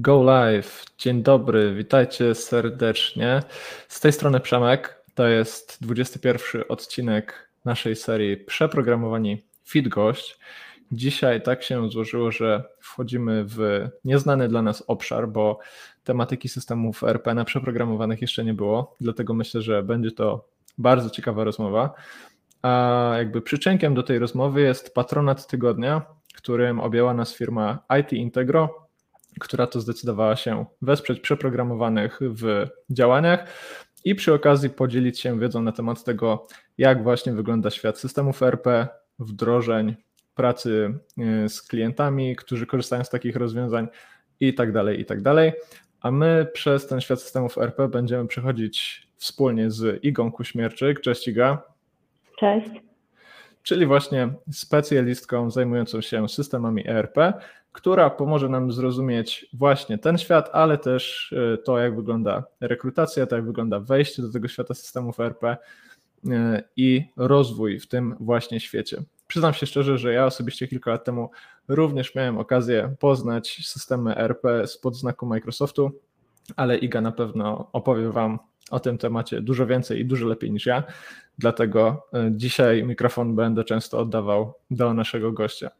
Go Live. Dzień dobry, witajcie serdecznie. Z tej strony Przemek. To jest 21 odcinek naszej serii Przeprogramowani Fit Gość. Dzisiaj tak się złożyło, że wchodzimy w nieznany dla nas obszar, bo tematyki systemów RP na przeprogramowanych jeszcze nie było, dlatego myślę, że będzie to bardzo ciekawa rozmowa. A jakby przyczynkiem do tej rozmowy jest patronat tygodnia, którym objęła nas firma IT Integro, która to zdecydowała się wesprzeć przeprogramowanych w działaniach i przy okazji podzielić się wiedzą na temat tego, jak właśnie wygląda świat systemów RP, wdrożeń, pracy y, z klientami, którzy korzystają z takich rozwiązań i tak dalej, i tak dalej. A my przez ten świat systemów RP będziemy przechodzić wspólnie z Igą Kuśmierczyk. Cześć Iga. Cześć. Czyli właśnie specjalistką zajmującą się systemami ERP, która pomoże nam zrozumieć właśnie ten świat, ale też e, to, jak wygląda rekrutacja, to jak wygląda wejście do tego świata systemów ERP e, i rozwój w tym właśnie świecie. Przyznam się szczerze, że ja osobiście kilka lat temu również miałem okazję poznać systemy ERP spod znaku Microsoftu, ale Iga na pewno opowie Wam o tym temacie dużo więcej i dużo lepiej niż ja. Dlatego e, dzisiaj mikrofon będę często oddawał do naszego gościa.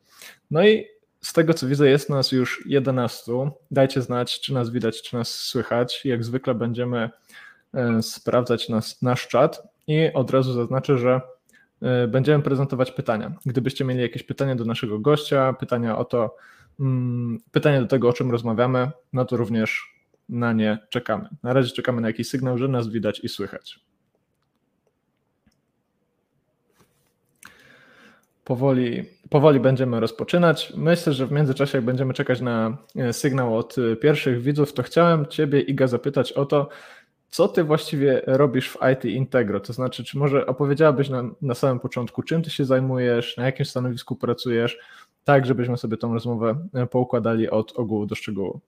No i z tego co widzę, jest nas już 11. Dajcie znać, czy nas widać, czy nas słychać. Jak zwykle będziemy e, sprawdzać nas, nasz czat i od razu zaznaczę, że e, będziemy prezentować pytania. Gdybyście mieli jakieś pytania do naszego gościa, pytania o to, mm, pytania do tego, o czym rozmawiamy, no to również na nie czekamy. Na razie czekamy na jakiś sygnał, że nas widać i słychać. Powoli, powoli będziemy rozpoczynać. Myślę, że w międzyczasie, jak będziemy czekać na e, sygnał od e, pierwszych widzów, to chciałem Ciebie, Iga, zapytać o to, co Ty właściwie robisz w IT Integro? To znaczy, czy może opowiedziałabyś nam na samym początku, czym Ty się zajmujesz, na jakim stanowisku pracujesz, tak żebyśmy sobie tą rozmowę e, poukładali od ogółu do szczegółu.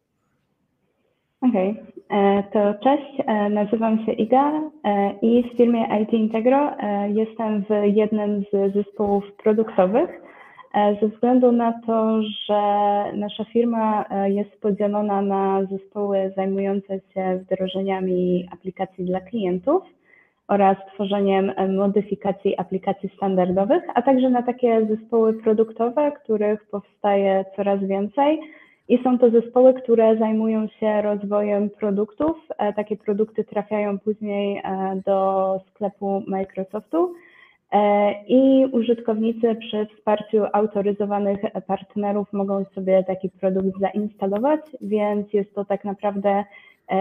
Okej, okay. E, to cześć, e, nazywam się Iga e, i w firmie IT Integro jestem w jednym z zespołów produktowych. Ze względu na to, że nasza firma jest podzielona na zespoły zajmujące się wdrożeniami aplikacji dla klientów oraz tworzeniem modyfikacji aplikacji standardowych, a także na takie zespoły produktowe, których powstaje coraz więcej i są to zespoły, które zajmują się rozwojem produktów. E, takie produkty trafiają później e, do sklepu Microsoftu e, i użytkownicy przy wsparciu autoryzowanych partnerów mogą sobie taki produkt zainstalować, więc jest to tak naprawdę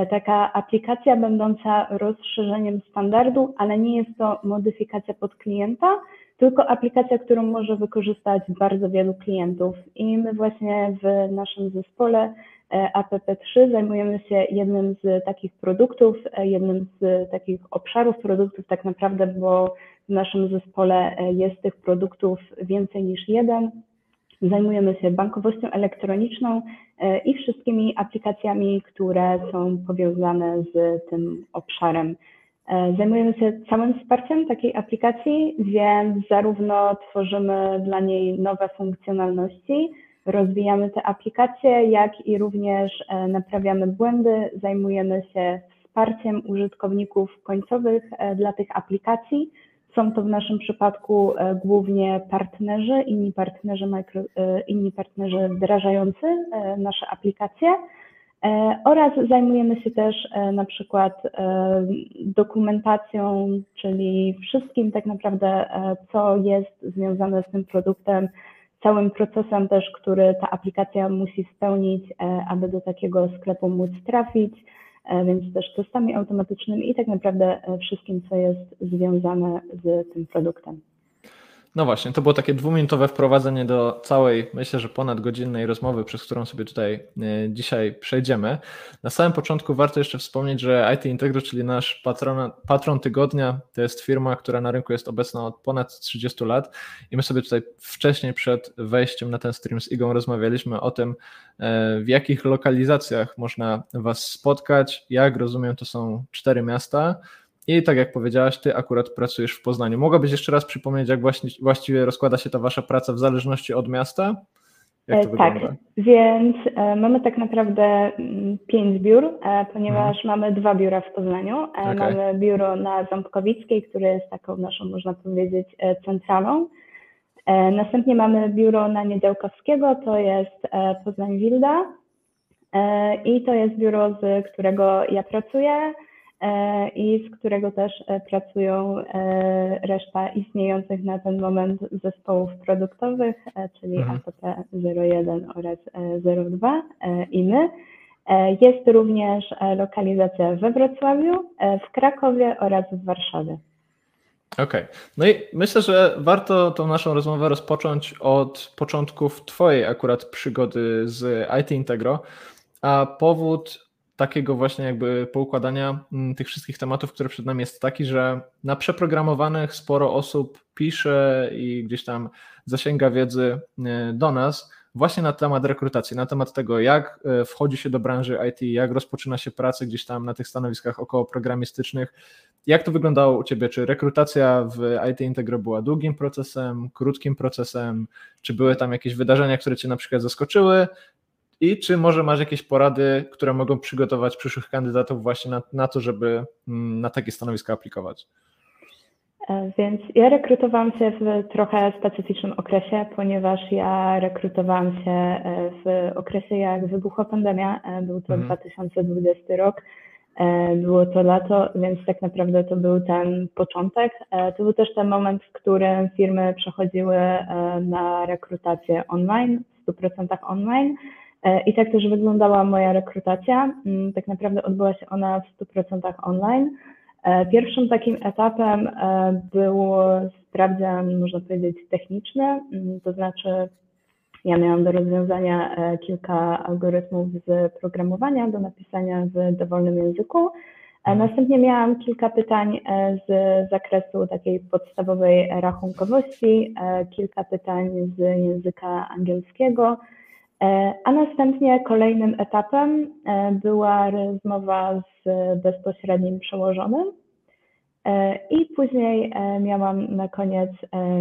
taka aplikacja będąca rozszerzeniem standardu, ale nie jest to modyfikacja pod klienta, tylko aplikacja, którą może wykorzystać bardzo wielu klientów. I my właśnie w naszym zespole e, APP3 zajmujemy się jednym z takich produktów, e, jednym z takich obszarów produktów tak naprawdę, bo w naszym zespole e, jest tych produktów więcej niż jeden. Zajmujemy się bankowością elektroniczną i wszystkimi aplikacjami, które są powiązane z tym obszarem. E, zajmujemy się całym wsparciem takiej aplikacji, więc zarówno tworzymy dla niej nowe funkcjonalności, rozwijamy te aplikacje, jak i również e, naprawiamy błędy, zajmujemy się wsparciem użytkowników końcowych e, dla tych aplikacji. Są to w naszym przypadku głównie partnerzy, inni partnerzy, inni partnerzy wdrażający nasze aplikacje. E, oraz zajmujemy się też e, na przykład e, dokumentacją, czyli wszystkim tak naprawdę, co jest związane z tym produktem, całym procesem też, który ta aplikacja musi spełnić, aby do takiego sklepu móc trafić, więc też testami automatycznymi i tak naprawdę wszystkim, co jest związane z tym produktem. No właśnie, to było takie dwuminutowe wprowadzenie do całej, myślę, że ponad godzinnej rozmowy, przez którą sobie tutaj e, dzisiaj przejdziemy. Na samym początku warto jeszcze wspomnieć, że IT Integro, czyli nasz patron, patron tygodnia, to jest firma, która na rynku jest obecna od ponad 30 lat i my sobie tutaj wcześniej przed wejściem na ten stream z Igą rozmawialiśmy o tym, e, w jakich lokalizacjach można Was spotkać. Jak rozumiem, to są cztery miasta. I tak jak powiedziałaś, ty akurat pracujesz w Poznaniu. Mogłabyś jeszcze raz przypomnieć, jak właśnie, właściwie rozkłada się ta wasza praca w zależności od miasta? To tak, wygląda? więc mamy tak naprawdę mm, pięć biur, ponieważ mhm. mamy dwa biura w Poznaniu. Okay. Mamy biuro na Ząbkowickiej, które jest taką naszą, można powiedzieć, centralą. Następnie mamy biuro na Niedziałkowskiego, to jest Poznań Wilda i to jest biuro, z którego ja pracuję. E, i z którego też e, pracują e, reszta istniejących na ten moment zespołów produktowych, czyli mhm. APP 01 oraz 02 i my. Jest również lokalizacja we Wrocławiu, w Krakowie oraz w Warszawie. Okej. Okay. No i myślę, że warto tą naszą rozmowę rozpocząć od początków Twojej akurat przygody z IT Integro. A powód takiego właśnie jakby poukładania mm, tych wszystkich tematów, które przed nami jest taki, że na przeprogramowanych sporo osób pisze i gdzieś tam zasięga wiedzy e, do nas właśnie na temat rekrutacji, na temat tego, jak e, wchodzi się do branży IT, jak rozpoczyna się pracę gdzieś tam na tych stanowiskach około programistycznych. Jak to wyglądało u Ciebie? Czy rekrutacja w IT Integro była długim procesem, krótkim procesem? Czy były tam jakieś wydarzenia, które Cię na przykład zaskoczyły? I czy może masz jakieś porady, które mogą przygotować przyszłych kandydatów właśnie na, na to, żeby mm, na takie stanowiska aplikować? E, więc ja rekrutowałam się w trochę specyficznym okresie, ponieważ ja rekrutowałam się e, w okresie, jak wybuchła pandemia. E, był to mhm. 2020 rok. Było to lato, więc tak naprawdę to był ten początek. To był też ten moment, w którym firmy przechodziły na rekrutację online, w 100% online. E, I tak też wyglądała moja rekrutacja. Mm, tak naprawdę odbyła się ona w 100% online. E, pierwszym takim etapem e, był sprawdzian, można powiedzieć, techniczny, mm, to znaczy ja miałam do rozwiązania kilka algorytmów z programowania do napisania w dowolnym języku. Następnie miałam kilka pytań z zakresu takiej podstawowej rachunkowości, kilka pytań z języka angielskiego, a następnie kolejnym etapem e, była rozmowa z bezpośrednim przełożonym. E, I później miałam na koniec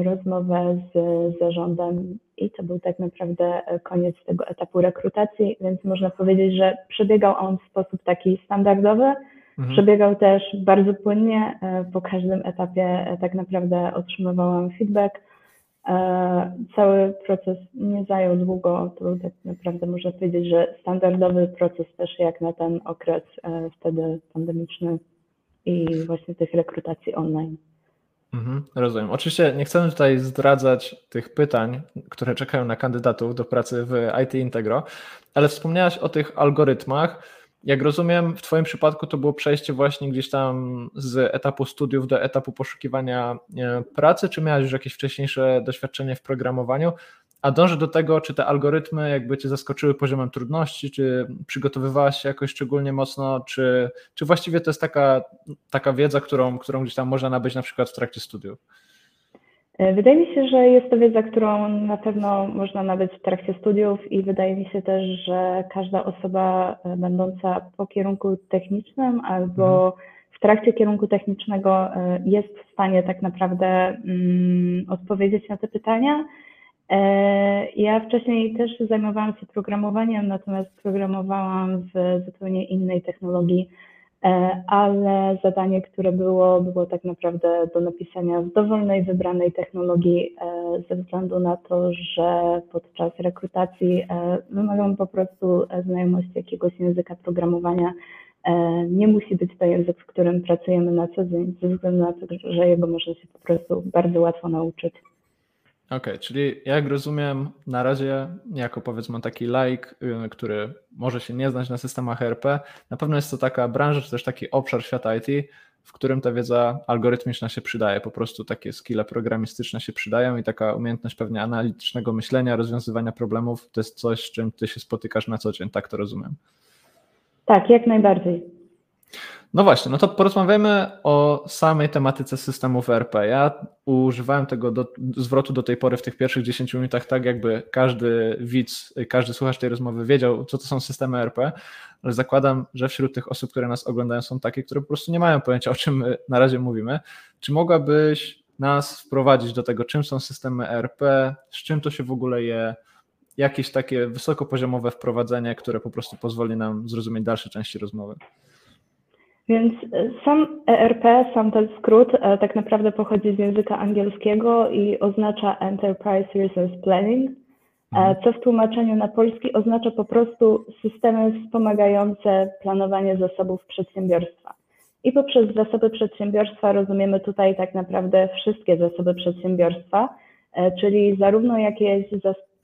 rozmowę z zarządem, i to był tak naprawdę koniec tego etapu rekrutacji, więc można powiedzieć, że przebiegał on w sposób taki standardowy. Mhm. Przebiegał też bardzo płynnie. Po każdym etapie tak naprawdę otrzymywałam feedback E, cały proces nie zajął długo, to tak naprawdę można powiedzieć, że standardowy proces też jak na ten okres e, wtedy pandemiczny i właśnie tych rekrutacji online. Mhm, rozumiem. Oczywiście nie chcemy tutaj zdradzać tych pytań, które czekają na kandydatów do pracy w IT Integro, ale wspomniałaś o tych algorytmach. Jak rozumiem, w Twoim przypadku to było przejście właśnie gdzieś tam z etapu studiów do etapu poszukiwania pracy, czy miałeś już jakieś wcześniejsze doświadczenie w programowaniu? A dążę do tego, czy te algorytmy jakby Cię zaskoczyły poziomem trudności, czy przygotowywałaś się jakoś szczególnie mocno, czy, czy właściwie to jest taka, taka wiedza, którą, którą gdzieś tam można nabyć na przykład w trakcie studiów? E, wydaje mi się, że jest to wiedza, którą na pewno można nabyć w trakcie studiów i wydaje mi się też, że każda osoba e, będąca po kierunku technicznym albo mhm. w trakcie kierunku technicznego e, jest w stanie tak naprawdę mm, odpowiedzieć na te pytania. Ja wcześniej też zajmowałam się programowaniem, natomiast programowałam w zupełnie innej technologii ale zadanie, które było, było tak naprawdę do napisania w dowolnej, wybranej technologii, e, ze względu na to, że podczas rekrutacji e, wymagam po prostu znajomości jakiegoś języka programowania. Nie musi być to język, w którym pracujemy na co dzień, ze względu na to, że jego można się po prostu bardzo łatwo nauczyć. Okej, okay, czyli jak rozumiem, na razie jako powiedzmy taki like, który może się nie znać na systemach ERP, na pewno jest to taka branża, czy też taki obszar świata IT, w którym ta wiedza algorytmiczna się przydaje, po prostu takie skille programistyczne się przydają i taka umiejętność pewnie analitycznego myślenia, rozwiązywania problemów, to jest coś, z czym ty się spotykasz na co dzień, tak to rozumiem. Tak, jak najbardziej. No właśnie, no to porozmawiamy o samej tematyce systemów ERP. Ja używałem tego do, zwrotu do tej pory w tych pierwszych 10 minutach tak, jakby każdy widz, każdy słuchacz tej rozmowy wiedział, co to są systemy ERP, ale zakładam, że wśród tych osób, które nas oglądają, są takie, które po prostu nie mają pojęcia, o czym na razie mówimy. Czy mogłabyś nas wprowadzić do tego, czym są systemy ERP, z czym to się w ogóle je, jakieś takie wysokopoziomowe wprowadzenie, które po prostu pozwoli nam zrozumieć dalsze części rozmowy. Więc e, sam ERP, sam ten skrót e, tak naprawdę pochodzi z języka angielskiego i oznacza Enterprise Resource Planning, e, mhm. co w tłumaczeniu na polski oznacza po prostu systemy wspomagające planowanie zasobów przedsiębiorstwa. I poprzez zasoby przedsiębiorstwa rozumiemy tutaj tak naprawdę wszystkie zasoby przedsiębiorstwa, czyli zarówno jakieś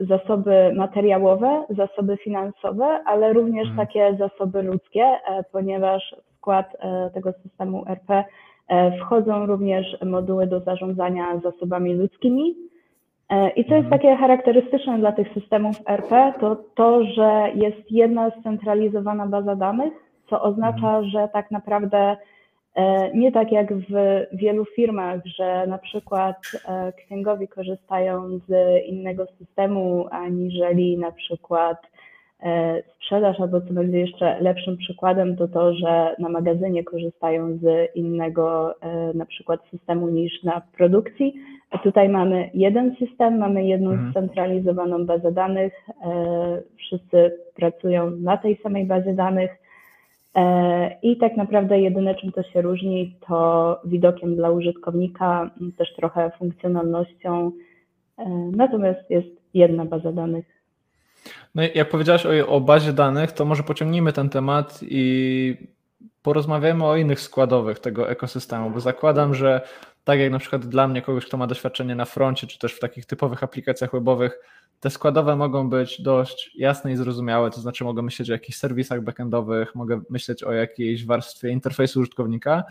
zasoby materiałowe, zasoby finansowe, ale również mhm. takie zasoby ludzkie, ponieważ skład e, tego systemu RP e, wchodzą również moduły do zarządzania zasobami ludzkimi. E, I co jest mhm. takie charakterystyczne dla tych systemów RP, to to, że jest jedna scentralizowana baza danych, co oznacza, mhm. że tak naprawdę nie tak jak w wielu firmach, że na przykład księgowi korzystają z innego systemu, aniżeli na przykład sprzedaż, albo co będzie jeszcze lepszym przykładem, to to, że na magazynie korzystają z innego e, na przykład systemu niż na produkcji. A tutaj mamy jeden system, mamy jedną mhm. scentralizowaną bazę danych, e, wszyscy pracują na tej samej bazie danych i tak naprawdę jedyne czym to się różni to widokiem dla użytkownika, też trochę funkcjonalnością, natomiast jest jedna baza danych. No jak powiedziałeś o, o bazie danych, to może pociągnijmy ten temat i porozmawiamy o innych składowych tego ekosystemu, bo zakładam, że tak jak na przykład dla mnie, kogoś, kto ma doświadczenie na froncie, czy też w takich typowych aplikacjach webowych, te składowe mogą być dość jasne i zrozumiałe, to znaczy mogę myśleć o jakichś serwisach backendowych, mogę myśleć o jakiejś warstwie interfejsu użytkownika.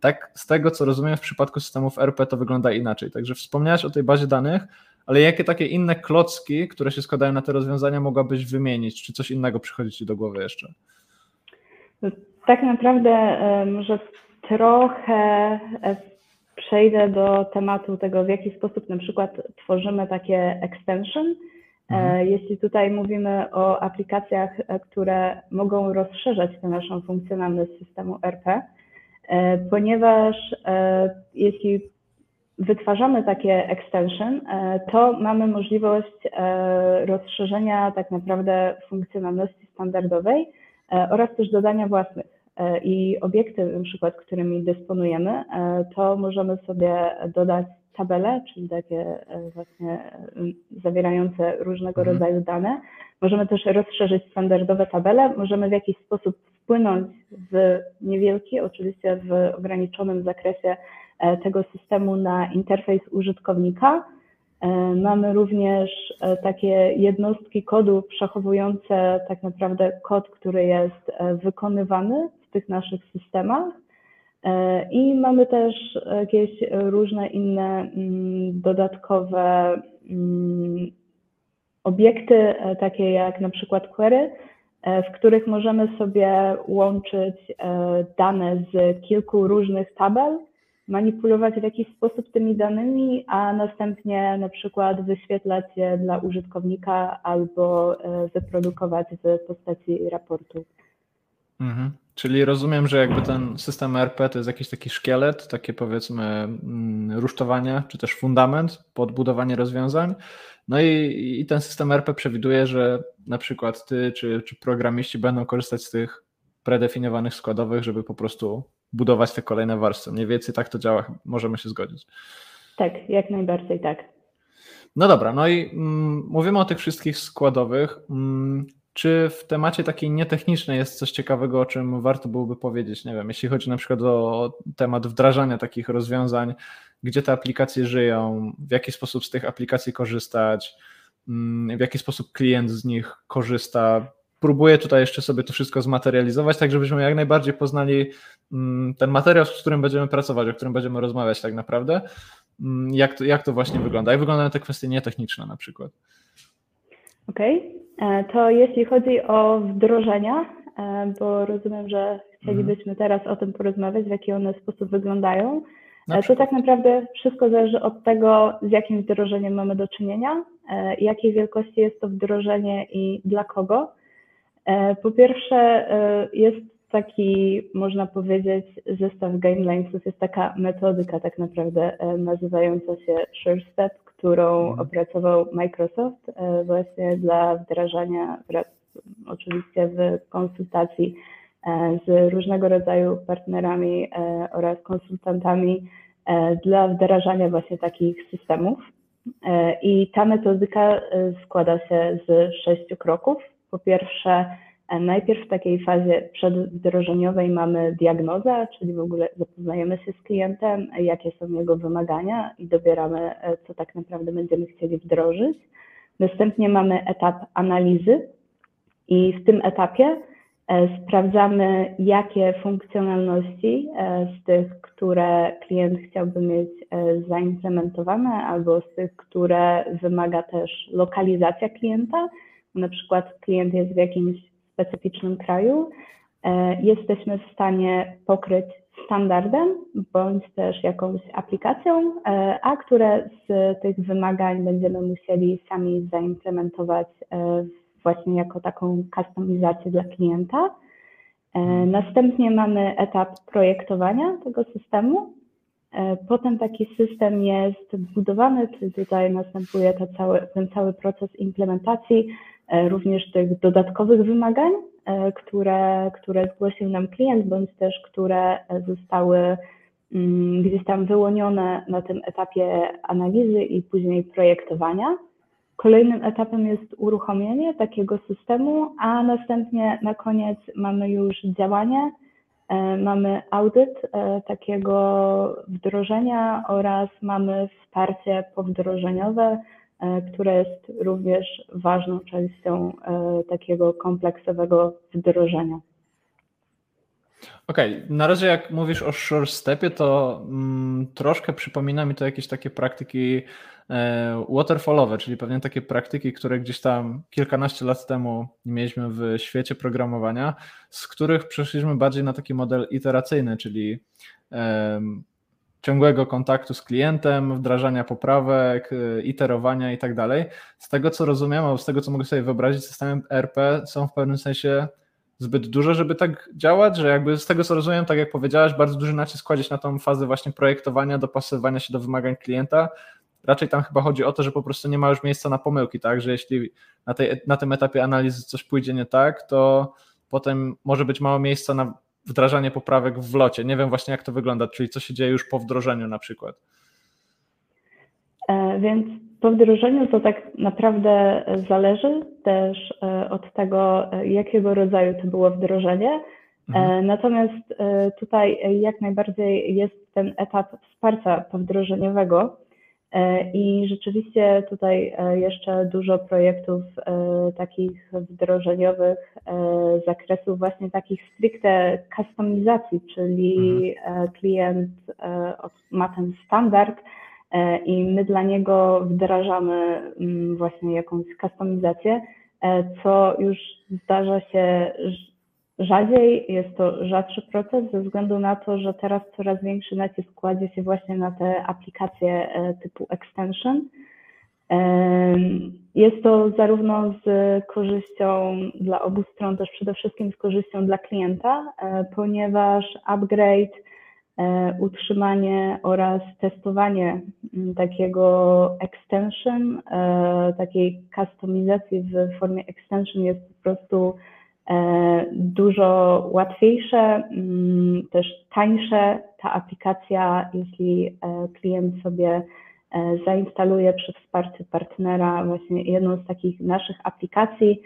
Tak, z tego co rozumiem, w przypadku systemów RP to wygląda inaczej. Także wspomniałeś o tej bazie danych, ale jakie takie inne klocki, które się składają na te rozwiązania, mogłabyś wymienić? Czy coś innego przychodzi Ci do głowy jeszcze? Tak naprawdę może trochę e, przejdę do tematu tego, w jaki sposób na przykład tworzymy takie extension. E, mhm. Jeśli tutaj mówimy o aplikacjach, e, które mogą rozszerzać tę naszą funkcjonalność systemu RP, ponieważ jeśli wytwarzamy takie extension, e, to mamy możliwość e, rozszerzenia tak naprawdę funkcjonalności standardowej e, oraz też dodania własnych. I obiekty, na przykład, którymi dysponujemy, to możemy sobie dodać tabele, czyli takie właśnie zawierające różnego mhm. rodzaju dane. Możemy też rozszerzyć standardowe tabele, możemy w jakiś sposób wpłynąć w niewielki, oczywiście w ograniczonym zakresie tego systemu na interfejs użytkownika. E, mamy również e, takie jednostki kodu przechowujące tak naprawdę kod, który jest wykonywany w tych naszych systemach. I mamy też jakieś różne inne mm, dodatkowe mm, obiekty, takie jak na przykład query, w których możemy sobie łączyć dane z kilku różnych tabel manipulować w jakiś sposób tymi danymi, a następnie na przykład wyświetlać je dla użytkownika albo e, wyprodukować w postaci raportu. Mhm. Czyli rozumiem, że jakby ten system RP to jest jakiś taki szkielet, takie powiedzmy mm, rusztowanie, czy też fundament pod budowanie rozwiązań. No i, i ten system RP przewiduje, że na przykład ty czy, czy programiści będą korzystać z tych predefiniowanych składowych, żeby po prostu budować te kolejne warstwy. Mniej więcej tak to działa, możemy się zgodzić. Tak, jak najbardziej tak. No dobra, no i mm, mówimy o tych wszystkich składowych. Mm, czy w temacie takiej nietechnicznej jest coś ciekawego, o czym warto byłoby powiedzieć? Nie wiem, jeśli chodzi na przykład o temat wdrażania takich rozwiązań, gdzie te aplikacje żyją, w jaki sposób z tych aplikacji korzystać, mm, w jaki sposób klient z nich korzysta, próbuję tutaj jeszcze sobie to wszystko zmaterializować, tak żebyśmy jak najbardziej poznali mm, ten materiał, z którym będziemy pracować, o którym będziemy rozmawiać tak naprawdę. Mm, jak to, jak to właśnie wygląda? Jak wyglądają te kwestie nietechniczne na przykład? Okej, okay. E, to jeśli chodzi o wdrożenia, e, bo rozumiem, że chcielibyśmy teraz o tym porozmawiać, w jaki one sposób wyglądają, e, to tak naprawdę wszystko zależy od tego, z jakim wdrożeniem mamy do czynienia, jakiej wielkości jest to wdrożenie i dla kogo. E, po pierwsze, e, jest taki, można powiedzieć, zestaw guidelines, to jest taka metodyka tak naprawdę e, nazywająca się Sure Step, którą mhm. opracował Microsoft właśnie dla wdrażania wraz oczywiście w konsultacji z różnego rodzaju partnerami oraz konsultantami dla wdrażania właśnie takich systemów. I ta metodyka składa się z sześciu kroków. Po pierwsze, Najpierw w takiej fazie przedwdrożeniowej mamy diagnozę, czyli w ogóle zapoznajemy się z klientem, jakie są jego wymagania i dobieramy, co tak naprawdę będziemy chcieli wdrożyć. Następnie mamy etap analizy i w tym etapie e, sprawdzamy, jakie funkcjonalności e, z tych, które klient chciałby mieć e, zaimplementowane, albo z tych, które wymaga też lokalizacja klienta. Na przykład klient jest w jakimś specyficznym kraju, e, jesteśmy w stanie pokryć standardem bądź też jakąś aplikacją, e, a które z tych wymagań będziemy musieli sami zaimplementować e, właśnie jako taką kustomizację dla klienta. Następnie mamy etap projektowania tego systemu. Potem taki system jest budowany, czyli tutaj następuje cały, ten cały proces implementacji, również tych dodatkowych wymagań, e, które, które zgłosił nam klient, bądź też które zostały mm, gdzieś tam wyłonione na tym etapie analizy i później projektowania. Kolejnym etapem jest uruchomienie takiego systemu, a następnie na koniec mamy już działanie, e, mamy audyt takiego wdrożenia oraz mamy wsparcie powdrożeniowe, E, które jest również ważną częścią e, takiego kompleksowego wdrożenia. Okej, okay. na razie jak mówisz o short stepie, to mm, troszkę przypomina mi to jakieś takie praktyki e, waterfallowe, czyli pewnie takie praktyki, które gdzieś tam kilkanaście lat temu mieliśmy w świecie programowania, z których przeszliśmy bardziej na taki model iteracyjny, czyli ciągłego kontaktu z klientem, wdrażania poprawek, y, iterowania i tak dalej. Z tego co rozumiem, albo z tego co mogę sobie wyobrazić, systemy ERP są w pewnym sensie zbyt duże, żeby tak działać, że jakby z tego co rozumiem, tak jak powiedziałaś, bardzo duży nacisk kładzieć na tą fazę właśnie projektowania, dopasowywania się do wymagań klienta. Raczej tam chyba chodzi o to, że po prostu nie ma już miejsca na pomyłki, tak, że jeśli na, tej, na tym etapie analizy coś pójdzie nie tak, to potem może być mało miejsca na wdrażanie poprawek w locie. Nie wiem właśnie jak to wygląda, czyli co się dzieje już po wdrożeniu na przykład. E, więc po wdrożeniu to tak naprawdę zależy też e, od tego, e, jakiego rodzaju to było wdrożenie. Mhm. Natomiast tutaj jak najbardziej jest ten etap wsparcia powdrożeniowego, I rzeczywiście tutaj e, jeszcze dużo projektów e, takich wdrożeniowych z zakresu właśnie takich stricte kustomizacji, czyli mhm. klient ma ten standard i my dla niego wdrażamy mm, właśnie jakąś kustomizację, co już zdarza się Rzadziej jest to rzadszy proces ze względu na to, że teraz coraz większy nacisk kładzie się właśnie na te aplikacje e, typu extension. Jest to zarówno z korzyścią dla obu stron, też przede wszystkim z korzyścią dla klienta, e, ponieważ upgrade, e, utrzymanie oraz testowanie takiego extension, takiej kustomizacji w formie extension jest po prostu dużo łatwiejsze, mm, też tańsze. Ta aplikacja, jeśli e, klient sobie e, zainstaluje przy wsparciu partnera właśnie jedną z takich naszych aplikacji,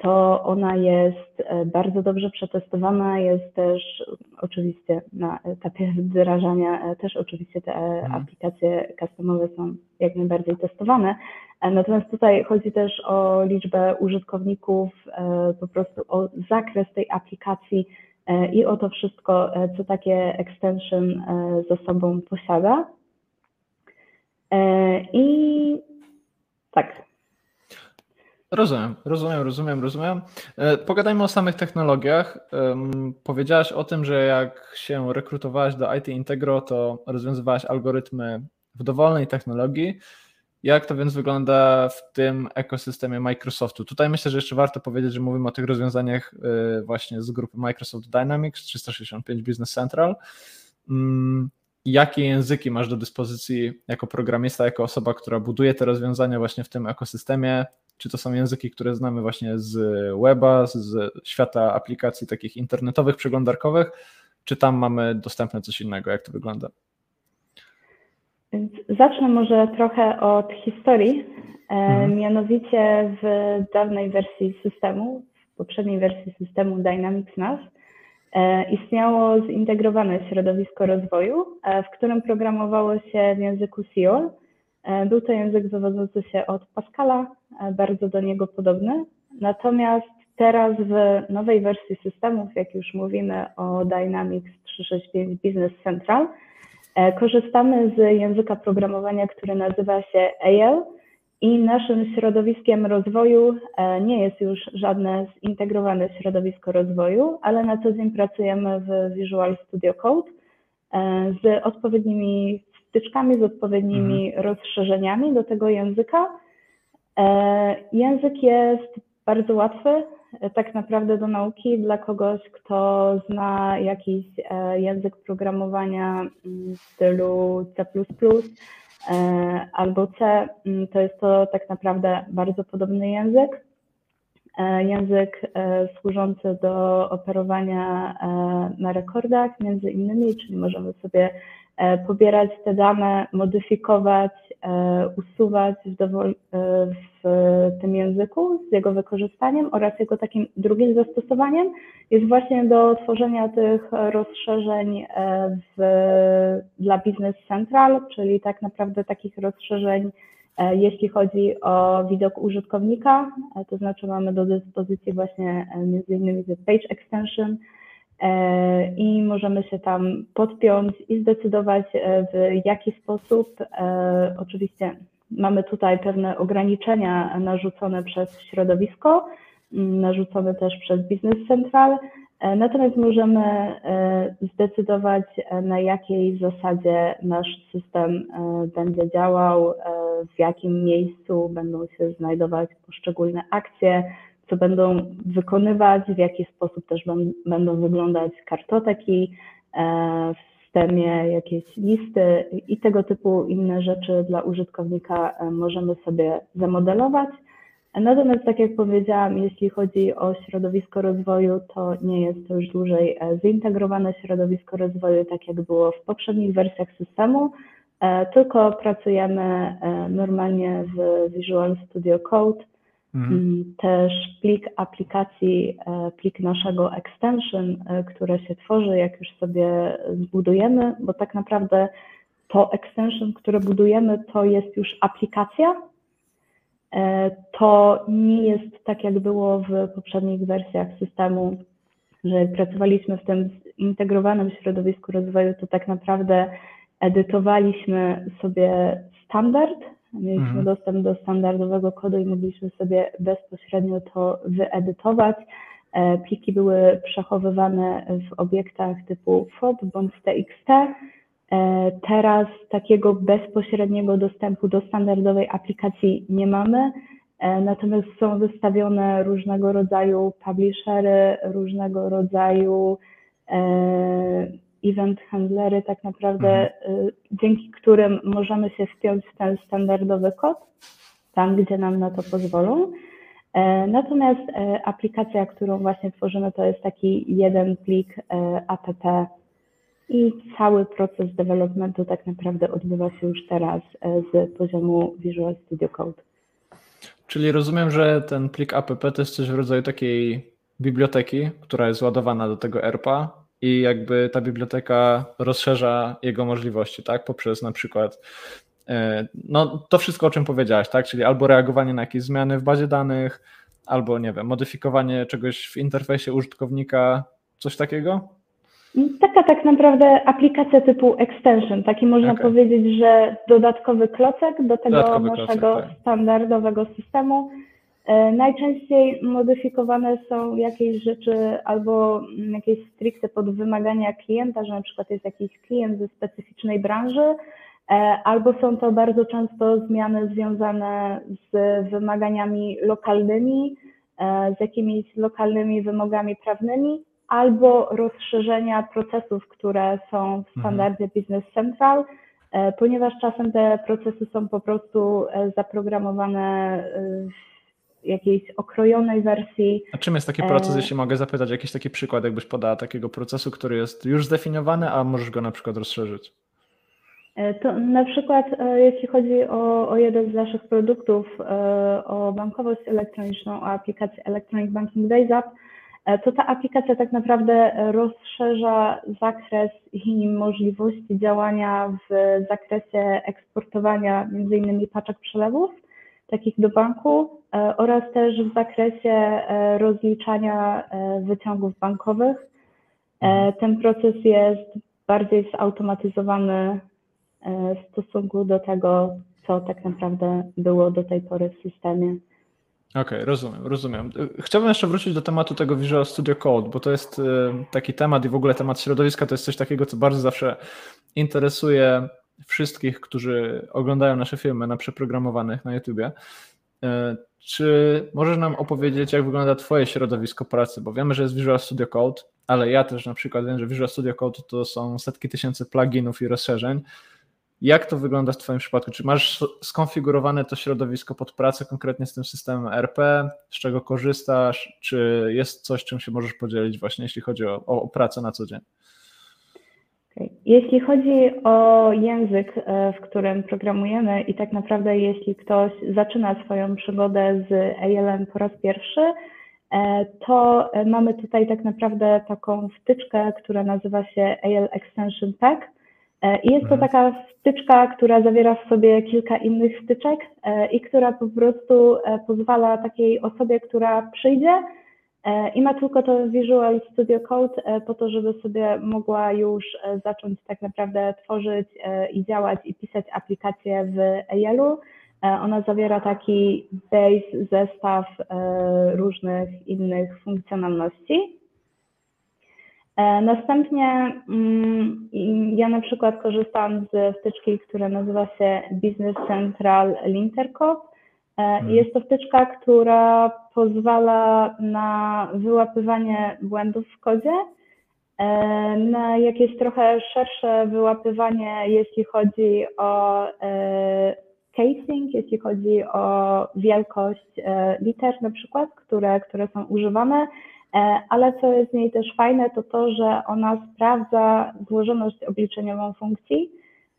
to ona jest bardzo dobrze przetestowana, jest też oczywiście na etapie wdrażania, też oczywiście te mhm. aplikacje customowe są jak najbardziej testowane, Natomiast tutaj chodzi też o liczbę użytkowników, e, po prostu o zakres tej aplikacji e, i o to wszystko, e, co takie extension ze sobą posiada. I tak. Rozumiem, rozumiem, rozumiem, rozumiem. Pogadajmy o samych technologiach. Powiedziałaś o tym, że jak się rekrutowałaś do IT Integro, to rozwiązywałaś algorytmy w dowolnej technologii. Jak to więc wygląda w tym ekosystemie Microsoftu? Tutaj myślę, że jeszcze warto powiedzieć, że mówimy o tych rozwiązaniach y, właśnie z grupy Microsoft Dynamics 365 Business Central. Jakie języki masz do dyspozycji jako programista, jako osoba, która buduje te rozwiązania właśnie w tym ekosystemie? Czy to są języki, które znamy właśnie z weba, z świata aplikacji takich internetowych, przeglądarkowych, czy tam mamy dostępne coś innego? Jak to wygląda? Zacznę może trochę od historii. E, mhm. Mianowicie w dawnej wersji systemu, w poprzedniej wersji systemu Dynamics NAS, istniało zintegrowane środowisko rozwoju, e, w którym programowało się w języku C. Był to język wywodzący się od Pascala, bardzo do niego podobny. Natomiast teraz w nowej wersji systemów, jak już mówimy o Dynamics 365 Business Central, korzystamy z języka programowania, który nazywa się AL, i naszym środowiskiem rozwoju e, nie jest już żadne zintegrowane środowisko rozwoju, ale na co dzień pracujemy w Visual Studio Code e, z odpowiednimi wtyczkami, z odpowiednimi mhm. rozszerzeniami do tego języka. E, język jest bardzo łatwy tak naprawdę do nauki dla kogoś, kto zna jakiś język programowania w stylu C++, albo C, mm, to jest to tak naprawdę bardzo podobny język. E, język e, służący do operowania na rekordach, między innymi, czyli możemy sobie E, pobierać te dane, modyfikować, e, usuwać w, e, w, tym języku z jego wykorzystaniem oraz jego takim drugim zastosowaniem. Jest właśnie do tworzenia tych rozszerzeń w, dla Business Central, czyli tak naprawdę takich rozszerzeń, jeśli chodzi o widok użytkownika, to znaczy mamy do dyspozycji właśnie między innymi Page Extension, E, i możemy się tam podpiąć i zdecydować, e, w jaki sposób. E, oczywiście mamy tutaj pewne ograniczenia narzucone przez środowisko, narzucone też przez Business Central, natomiast możemy zdecydować, na jakiej zasadzie nasz system będzie działał, w jakim miejscu będą się znajdować poszczególne akcje, co będą wykonywać, w jaki sposób też będą wyglądać kartoteki e, w systemie, jakieś listy i tego typu inne rzeczy dla użytkownika e, możemy sobie zamodelować. Natomiast, tak jak powiedziałam, jeśli chodzi o środowisko rozwoju, to nie jest to już dłużej e, zintegrowane środowisko rozwoju, tak jak było w poprzednich wersjach systemu, tylko pracujemy normalnie w Visual Studio Code Mhm. Mm, też plik aplikacji, e, plik naszego extension, e, które się tworzy, jak już sobie zbudujemy, bo tak naprawdę to extension, które budujemy, to jest już aplikacja. E, to nie jest tak, jak było w poprzednich wersjach systemu, że pracowaliśmy w tym zintegrowanym środowisku rozwoju, to tak naprawdę edytowaliśmy sobie standard, Mieliśmy mhm. dostęp do standardowego kodu i mogliśmy sobie bezpośrednio to wyedytować. E, pliki były przechowywane w obiektach typu FOB bądź TXT. E, teraz takiego bezpośredniego dostępu do standardowej aplikacji nie mamy, e, natomiast są wystawione różnego rodzaju publishery, różnego rodzaju event handlery tak naprawdę, mhm. Dzięki którym możemy się wpiąć w ten standardowy kod, tam gdzie nam na to pozwolą. E, natomiast e, aplikacja, którą właśnie tworzymy, to jest taki jeden plik e, app i cały proces developmentu tak naprawdę odbywa się już teraz z poziomu Visual Studio Code. Czyli rozumiem, że ten plik app to jest coś w rodzaju takiej biblioteki, która jest ładowana do tego ERPA i jakby ta biblioteka rozszerza jego możliwości, tak, poprzez na przykład e, no to wszystko, o czym powiedziałaś, tak, czyli albo reagowanie na jakieś zmiany w bazie danych, albo nie wiem, modyfikowanie czegoś w interfejsie użytkownika, coś takiego? Taka tak naprawdę aplikacja typu extension, taki można okay. powiedzieć, że dodatkowy klocek do tego dodatkowy naszego klocek, tak. standardowego systemu, E, najczęściej modyfikowane są jakieś rzeczy albo jakieś stricte pod wymagania klienta, że na przykład jest jakiś klient ze specyficznej branży, e, albo są to bardzo często zmiany związane z wymaganiami lokalnymi, e, z jakimiś lokalnymi wymogami prawnymi albo rozszerzenia procesów, które są w standardzie mhm. Business Central, ponieważ czasem te procesy są po prostu zaprogramowane w jakiejś okrojonej wersji. A czym jest taki proces, jeśli mogę zapytać, jakiś taki przykład, jakbyś podała takiego procesu, który jest już zdefiniowany, a możesz go na przykład rozszerzyć? E, to na przykład e, jeśli chodzi o, o jeden z naszych produktów, e, o bankowość elektroniczną, o aplikację Electronic Banking Days App, to ta aplikacja tak naprawdę rozszerza zakres i możliwości działania w zakresie eksportowania między innymi paczek przelewów, takich do banku oraz też w zakresie rozliczania wyciągów bankowych. Mhm. Ten proces jest bardziej zautomatyzowany E, w stosunku do tego, co tak naprawdę było do tej pory w systemie. Okej, okay, rozumiem, rozumiem. Chciałbym jeszcze wrócić do tematu tego Visual Studio Code, bo to jest e, taki temat i w ogóle temat środowiska to jest coś takiego, co bardzo zawsze interesuje wszystkich, którzy oglądają nasze filmy na przeprogramowanych na YouTubie. E, czy możesz nam opowiedzieć, jak wygląda Twoje środowisko pracy? Bo wiemy, że jest Visual Studio Code, ale ja też na przykład wiem, że Visual Studio Code to są setki tysięcy pluginów i rozszerzeń. Jak to wygląda w Twoim przypadku? Czy masz skonfigurowane to środowisko pod pracę konkretnie z tym systemem RP? Z czego korzystasz? Czy jest coś, czym się możesz podzielić właśnie, jeśli chodzi o, o pracę na co dzień? Jeśli chodzi o język, e, w którym programujemy i tak naprawdę jeśli ktoś zaczyna swoją przygodę z ALM po raz pierwszy, e, to mamy tutaj tak naprawdę taką wtyczkę, która nazywa się AL Extension Pack E, I jest to mhm. taka wtyczka, która zawiera w sobie kilka innych wtyczek e, i która po prostu e, pozwala takiej osobie, która przyjdzie i ma tylko to Visual Studio Code po to, żeby sobie mogła już zacząć tak naprawdę tworzyć i działać i pisać aplikacje w EL-u. Ona zawiera taki base, zestaw różnych innych funkcjonalności. E, następnie mm, ja na przykład korzystam z wtyczki, która nazywa się Business Central Lintercop. E, mhm. Jest to wtyczka, która pozwala na wyłapywanie błędów w kodzie, e, na jakieś trochę szersze wyłapywanie, jeśli chodzi o casing, jeśli chodzi o wielkość liter na przykład, które, które są używane E, ale co jest w niej też fajne, to to, że ona sprawdza złożoność obliczeniową funkcji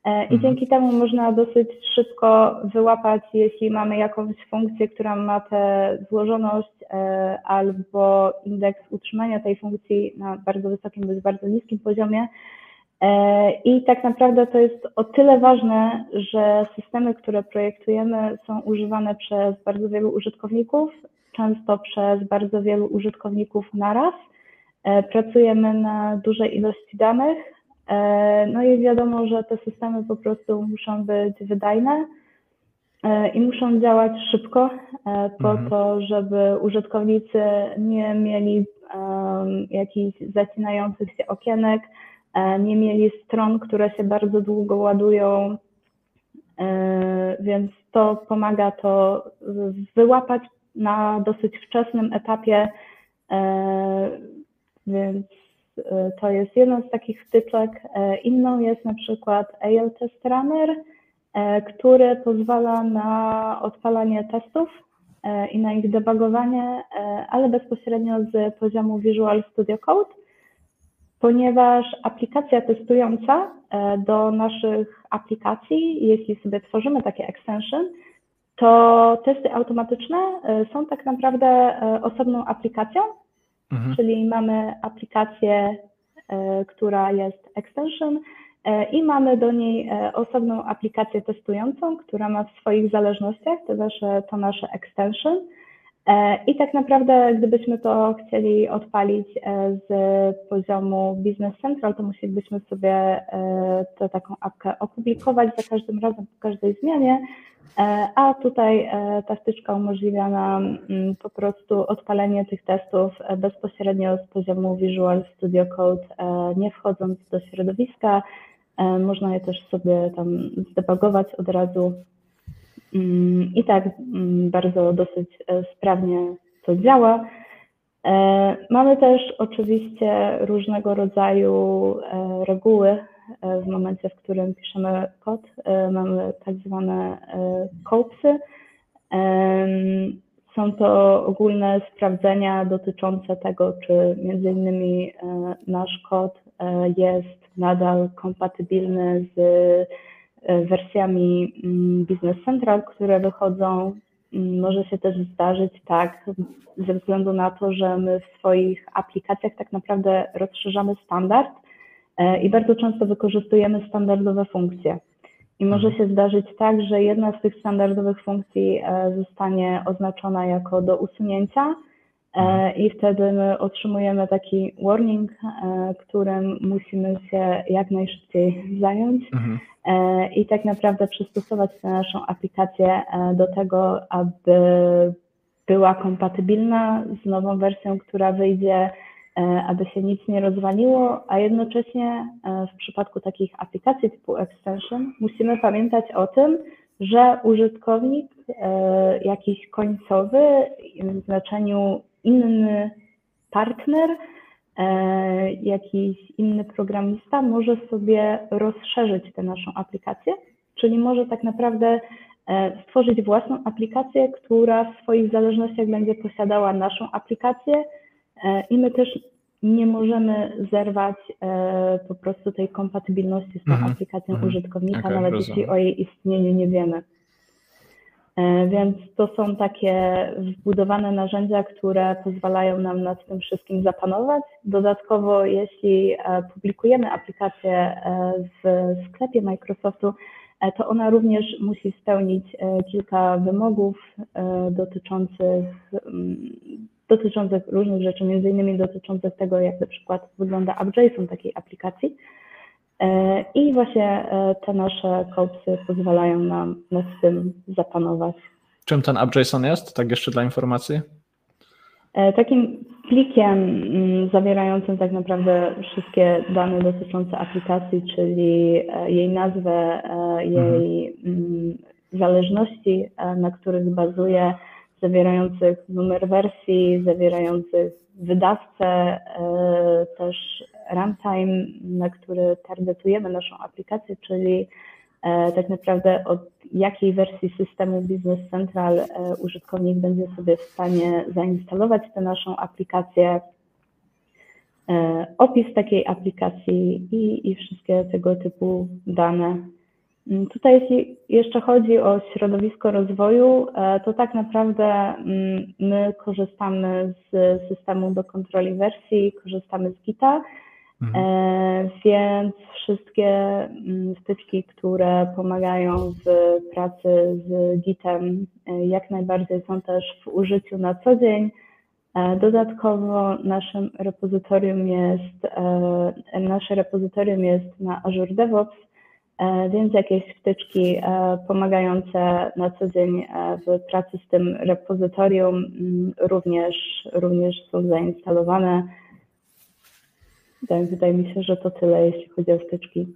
e, i mhm. dzięki temu można dosyć szybko wyłapać, jeśli mamy jakąś funkcję, która ma tę złożoność e, albo indeks utrzymania tej funkcji na bardzo wysokim bądź bardzo niskim poziomie. I tak naprawdę to jest o tyle ważne, że systemy, które projektujemy, są używane przez bardzo wielu użytkowników często przez bardzo wielu użytkowników naraz. E, pracujemy na dużej ilości danych, e, no i wiadomo, że te systemy po prostu muszą być wydajne e, i muszą działać szybko po mhm. to, żeby użytkownicy nie mieli jakichś zacinających się okienek, nie mieli stron, które się bardzo długo ładują, więc to pomaga to wyłapać na dosyć wczesnym etapie, e, więc e, to jest jedna z takich wtyczek. E, inną jest na przykład AL Test Runner, który pozwala na odpalanie testów i na ich debugowanie, ale bezpośrednio z poziomu Visual Studio Code, ponieważ aplikacja testująca do naszych aplikacji, jeśli sobie tworzymy takie extension, to testy automatyczne e, są tak naprawdę e, osobną aplikacją, mhm. czyli mamy aplikację, e, która jest extension i mamy do niej osobną aplikację testującą, która ma w swoich zależnościach to nasze, to nasze extension. I tak naprawdę, gdybyśmy to chcieli odpalić z poziomu Business Central, to musielibyśmy sobie tę taką apkę opublikować za każdym razem, po każdej zmianie, E, a tutaj e, ta wtyczka umożliwia nam mm, po prostu odpalenie tych testów e, bezpośrednio z poziomu Visual Studio Code, nie wchodząc do środowiska. Można je też sobie tam zdebugować od razu. Mm, I tak mm, bardzo dosyć sprawnie to działa. Mamy też oczywiście różnego rodzaju reguły w momencie, w którym piszemy kod. Mamy tak zwane kopsy. Są to ogólne sprawdzenia dotyczące tego, czy między innymi nasz kod jest nadal kompatybilny z e, wersjami mm, Business Central, które wychodzą. Mm, może się też zdarzyć tak, ze względu na to, że my w swoich aplikacjach tak naprawdę rozszerzamy standard e, i bardzo często wykorzystujemy standardowe funkcje. I może mhm. się zdarzyć tak, że jedna z tych standardowych funkcji e, zostanie oznaczona jako do usunięcia, E. I wtedy my otrzymujemy taki warning, e, którym musimy się jak najszybciej zająć mhm. E, i tak naprawdę przystosować tę naszą aplikację do tego, aby była kompatybilna z nową wersją, która wyjdzie, aby się nic nie rozwaliło, a jednocześnie w przypadku takich aplikacji typu extension musimy pamiętać o tym, że użytkownik jakiś końcowy w znaczeniu inny partner, e, jakiś inny programista może sobie rozszerzyć tę naszą aplikację, czyli może tak naprawdę e, stworzyć własną aplikację, która w swoich zależnościach będzie posiadała naszą aplikację e, i my też nie możemy zerwać po prostu tej kompatybilności z tą -hmm. aplikacją -hmm. użytkownika, okay, nawet rozumiem. jeśli o jej istnieniu nie wiemy. E, więc to są takie wbudowane narzędzia, które pozwalają nam nad tym wszystkim zapanować. Dodatkowo, jeśli e, publikujemy aplikację e, w sklepie Microsoftu, to ona również musi spełnić kilka wymogów dotyczących, mm, dotyczących różnych rzeczy, między innymi dotyczących tego, jak na przykład wygląda AppJSON takiej aplikacji. E, I właśnie e, te nasze kopsy pozwalają nam nad tym zapanować. Czym ten AppJSON jest? Tak jeszcze dla informacji. E, takim plikiem mm, zawierającym tak naprawdę wszystkie dane dotyczące aplikacji, czyli jej nazwę, jej mhm. zależności, na których bazuje, zawierających numer wersji, zawierających wydawcę, też runtime, na który targetujemy naszą aplikację, czyli e, tak naprawdę od jakiej wersji systemu Business Central e, użytkownik będzie sobie w stanie zainstalować tę naszą aplikację, e, opis takiej aplikacji i, i wszystkie tego typu dane. Mm, tutaj jeśli jeszcze chodzi o środowisko rozwoju, to tak naprawdę mm, my korzystamy z systemu do kontroli wersji, korzystamy z Gita, Mhm. E, więc wszystkie mm, wtyczki, które pomagają w pracy z Gitem, e, jak najbardziej są też w użyciu na co dzień. E, dodatkowo naszym repozytorium jest, nasze repozytorium jest na Azure DevOps, więc jakieś wtyczki pomagające na co dzień w pracy z tym repozytorium mm, również, również są zainstalowane. Wydaje mi się, że to tyle, jeśli chodzi o wtyczki.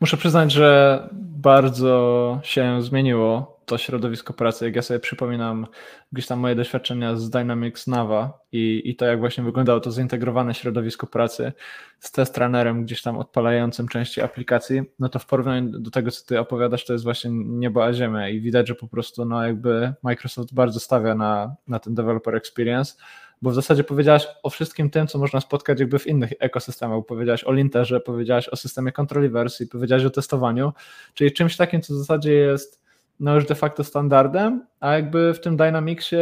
Muszę przyznać, że bardzo się zmieniło to środowisko pracy. Jak ja sobie przypominam gdzieś tam moje doświadczenia z Dynamics Nava i, i to, jak właśnie wyglądało to zintegrowane środowisko pracy z test runnerem gdzieś tam odpalającym części aplikacji, no to w porównaniu do tego, co ty opowiadasz, to jest właśnie niebo a ziemia i widać, że po prostu no jakby Microsoft bardzo stawia na, na ten developer experience bo w zasadzie powiedziałaś o wszystkim tym, co można spotkać jakby w innych ekosystemach. Powiedziałaś o linterze, powiedziałaś o systemie kontroli wersji, powiedziałaś o testowaniu, czyli czymś takim, co w zasadzie jest no już de facto standardem, a jakby w tym Dynamicsie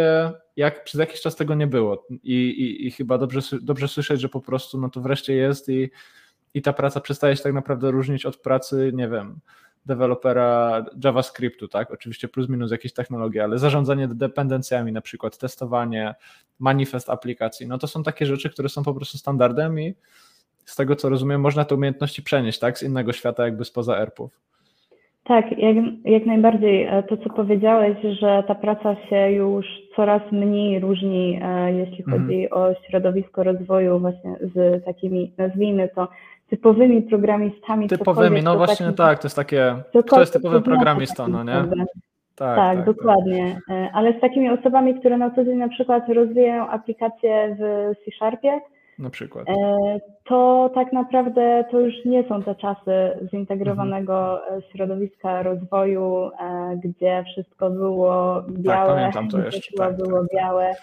jak przez jakiś czas tego nie było i, i, i chyba dobrze, dobrze słyszeć, że po prostu no to wreszcie jest i, i ta praca przestaje się tak naprawdę różnić od pracy, nie wiem, dewelopera JavaScriptu, tak? Oczywiście plus minus jakieś technologie, ale zarządzanie dependencjami, na przykład testowanie, manifest aplikacji, no to są takie rzeczy, które są po prostu standardem i z tego co rozumiem, można te umiejętności przenieść, tak? Z innego świata, jakby spoza ERP-ów. Tak, jak, jak najbardziej. E, to, co powiedziałeś, że ta praca się już coraz mniej różni, e, jeśli mhm. chodzi mm. o środowisko rozwoju, właśnie z takimi, nazwijmy to, typowymi programistami. Typowymi, no właśnie taki, tak, to jest takie, kto jest typowy programista, no nie? Tak, Tak, tak, tak, dokładnie. E, Ale z takimi osobami, które na co dzień na przykład rozwijają aplikacje w C-Sharpie, Na przykład. e, to tak naprawdę to już nie są te czasy zintegrowanego Mhm. środowiska rozwoju, e, gdzie wszystko było białe, pamiętam to gdzie jeszcze, wszystko tak, było tak, tak. białe,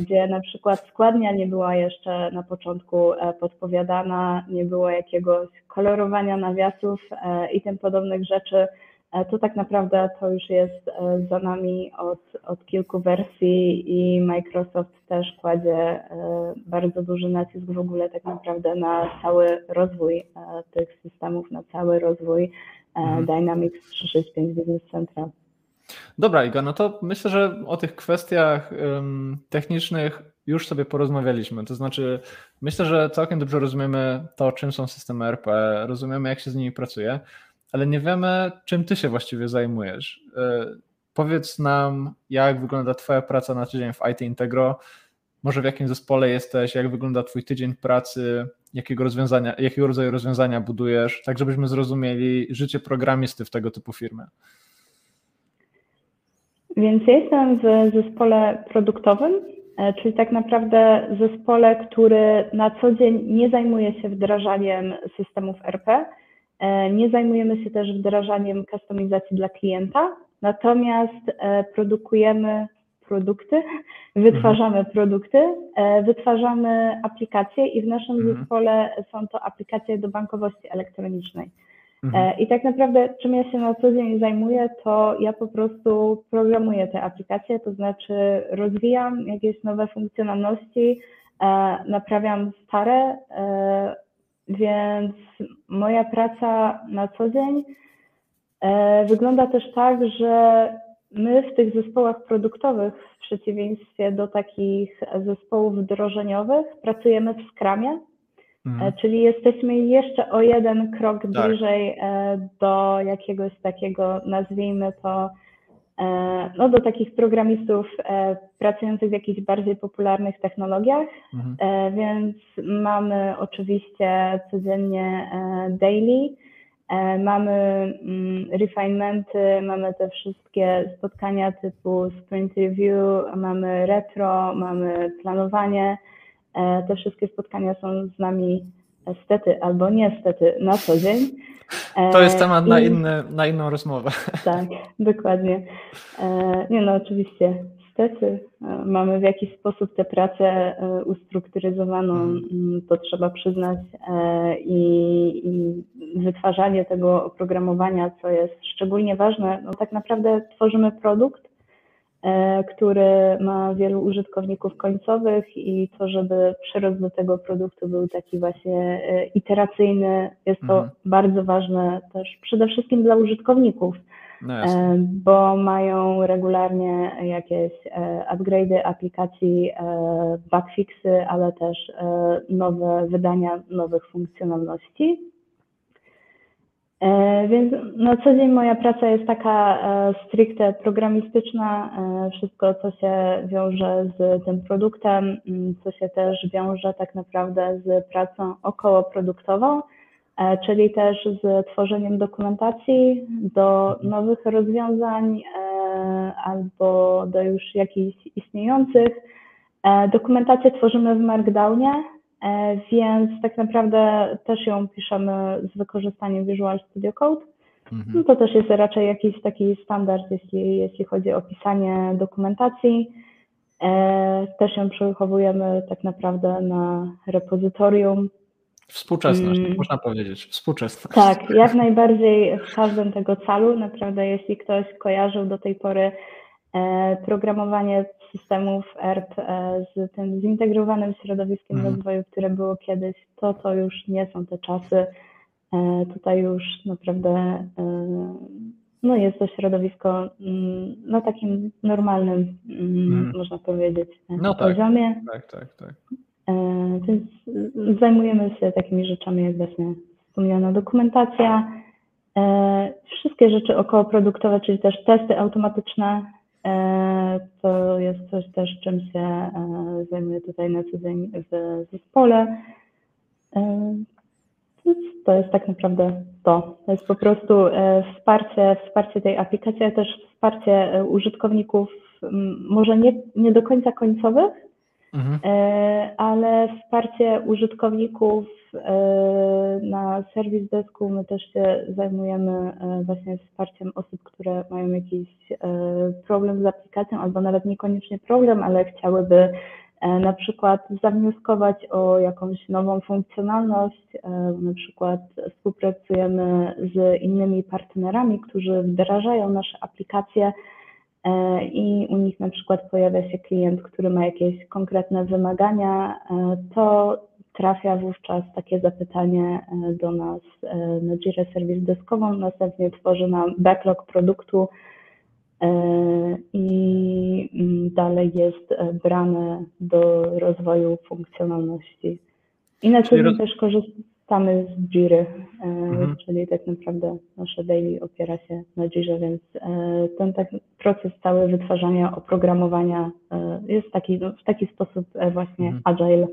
gdzie na przykład składnia nie była jeszcze na początku podpowiadana, nie było jakiegoś kolorowania nawiasów i tym podobnych rzeczy. E, To tak naprawdę to już jest e, za nami od, od kilku wersji i Microsoft też kładzie e, bardzo duży nacisk w ogóle tak naprawdę na cały rozwój tych systemów, na cały rozwój Mhm. Dynamics 365 Business Central. Dobra, Iga, no to myślę, że o tych kwestiach technicznych już sobie porozmawialiśmy. To znaczy, myślę, że całkiem dobrze rozumiemy to, czym są systemy RP, rozumiemy, jak się z nimi pracuje, ale nie wiemy, czym ty się właściwie zajmujesz. Y, Powiedz nam, jak wygląda Twoja praca na tydzień w IT Integro, może w jakim zespole jesteś, jak wygląda Twój tydzień pracy, jakiego, rozwiązania, jakiego rodzaju rozwiązania budujesz, tak żebyśmy zrozumieli życie programisty w tego typu firmie. Więc ja jestem w zespole produktowym, e, czyli tak naprawdę zespole, który na co dzień nie zajmuje się wdrażaniem systemów RP, e, nie zajmujemy się też wdrażaniem kustomizacji dla klienta, natomiast e, produkujemy produkty, wytwarzamy produkty, e, wytwarzamy aplikacje i w naszym Mhm. zespole są to aplikacje do bankowości elektronicznej. Mhm. E, I tak naprawdę, czym ja się na co dzień zajmuję, to ja po prostu programuję te aplikacje, to znaczy rozwijam jakieś nowe funkcjonalności, e, naprawiam stare, e, więc moja praca na co dzień e, wygląda też tak, że my w tych zespołach produktowych, w przeciwieństwie do takich zespołów wdrożeniowych, pracujemy w Scrumie. Mhm. E, Czyli jesteśmy jeszcze o jeden krok Tak. bliżej e, do jakiegoś takiego, nazwijmy to, no do takich programistów e, pracujących w jakichś bardziej popularnych technologiach, Mhm. E, więc mamy oczywiście codziennie e, daily, e, mamy mm, refinementy, mamy te wszystkie spotkania typu sprint review, mamy retro, mamy planowanie. E, Te wszystkie spotkania są z nami stety albo niestety na co dzień. E, To jest temat na, inny, na inną rozmowę. tak, dokładnie. E, Nie no, oczywiście, stety. e, Mamy w jakiś sposób tę pracę e, ustrukturyzowaną, Mhm. mm, to trzeba przyznać, e, i, i wytwarzanie tego oprogramowania, co jest szczególnie ważne. No tak naprawdę tworzymy produkt, e, który ma wielu użytkowników końcowych i to, żeby przyrost do tego produktu był taki właśnie e, iteracyjny, jest to Mhm. bardzo ważne też przede wszystkim dla użytkowników, No e, bo mają regularnie jakieś e, upgrade'y aplikacji, e, bugfixy, ale też e, nowe wydania nowych funkcjonalności. E, Więc na co dzień moja praca jest taka e, stricte programistyczna. e, Wszystko, co się wiąże z tym produktem, mm, co się też wiąże tak naprawdę z pracą okołoproduktową, czyli też z tworzeniem dokumentacji do nowych rozwiązań albo do już jakichś istniejących. Dokumentację tworzymy w Markdownie, więc tak naprawdę też ją piszemy z wykorzystaniem Visual Studio Code. No Mhm. to też jest raczej jakiś taki standard, jeśli, jeśli chodzi o pisanie dokumentacji. E, Też ją przechowujemy tak naprawdę na repozytorium. Współczesność, Mm. można powiedzieć. Współczesność. Tak, jak najbardziej w każdym tego calu. Naprawdę, jeśli ktoś kojarzył do tej pory e, programowanie systemów ERP e, z tym zintegrowanym środowiskiem Mhm. rozwoju, które było kiedyś, to to już nie są te czasy. E, Tutaj już naprawdę e, no jest to środowisko mm, na takim normalnym, mm, Mhm. można powiedzieć, No tak. poziomie. Tak, tak, tak. Więc zajmujemy się takimi rzeczami jak właśnie wspomniana dokumentacja, wszystkie rzeczy okołoproduktowe, czyli też testy automatyczne. E, To jest coś też, czym się e, zajmuję tutaj na co dzień w zespole. E, to jest tak naprawdę to. To jest po prostu wsparcie, wsparcie tej aplikacji, ale też wsparcie użytkowników, może nie, nie do końca końcowych, mhm. E, ale wsparcie użytkowników na serwis desku. My też się zajmujemy właśnie wsparciem osób, które mają jakiś problem z aplikacją, albo nawet niekoniecznie problem, ale chciałyby E, na przykład zawnioskować o jakąś nową funkcjonalność, e, na przykład współpracujemy z innymi partnerami, którzy wdrażają nasze aplikacje e, i u nich na przykład pojawia się klient, który ma jakieś konkretne wymagania, to trafia wówczas takie zapytanie do nas na Jira Service Deskową, następnie tworzy nam backlog produktu, E, i mm, dalej jest e, brane do rozwoju funkcjonalności. I na co roz... też korzystamy z Jiry, e, mhm. czyli tak naprawdę nasze daily opiera się na Jirze, więc ten tak, proces cały wytwarzania oprogramowania jest taki, no, w taki sposób właśnie mhm. agile.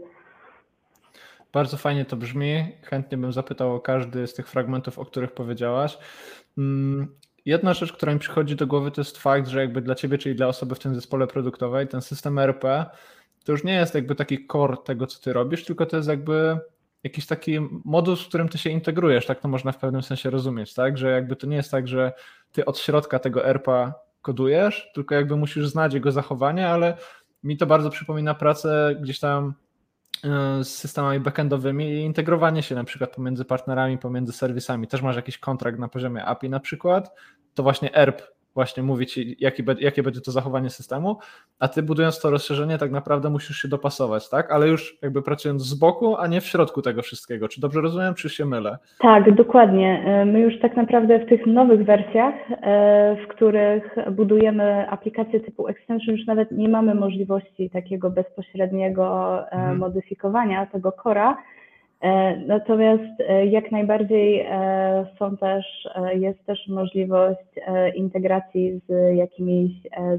Bardzo fajnie to brzmi. Chętnie bym zapytał o każdy z tych fragmentów, o których powiedziałaś. Mm, Jedna rzecz, która mi przychodzi do głowy, to jest fakt, że jakby dla ciebie, czyli dla osoby w tym zespole produktowej, ten system RP to już nie jest jakby taki core tego, co ty robisz, tylko to jest jakby jakiś taki modus, w którym ty się integrujesz, tak to można w pewnym sensie rozumieć, tak? Że jakby to nie jest tak, że ty od środka tego RP kodujesz, tylko jakby musisz znać jego zachowanie, ale mi to bardzo przypomina pracę gdzieś tam e, z systemami backendowymi i integrowanie się na przykład pomiędzy partnerami, pomiędzy serwisami. Też masz jakiś kontrakt na poziomie API na przykład, to właśnie ERP właśnie mówi ci, jaki, jakie będzie to zachowanie systemu, a ty budując to rozszerzenie tak naprawdę musisz się dopasować, tak? Ale już jakby pracując z boku, a nie w środku tego wszystkiego. Czy dobrze rozumiem, czy się mylę? Tak, dokładnie. E, my już tak naprawdę w tych nowych wersjach, e, w których budujemy aplikacje typu extension, już nawet nie mamy możliwości takiego bezpośredniego mhm. modyfikowania tego cora, E, natomiast e, jak najbardziej e, są też, jest też możliwość integracji z jakimiś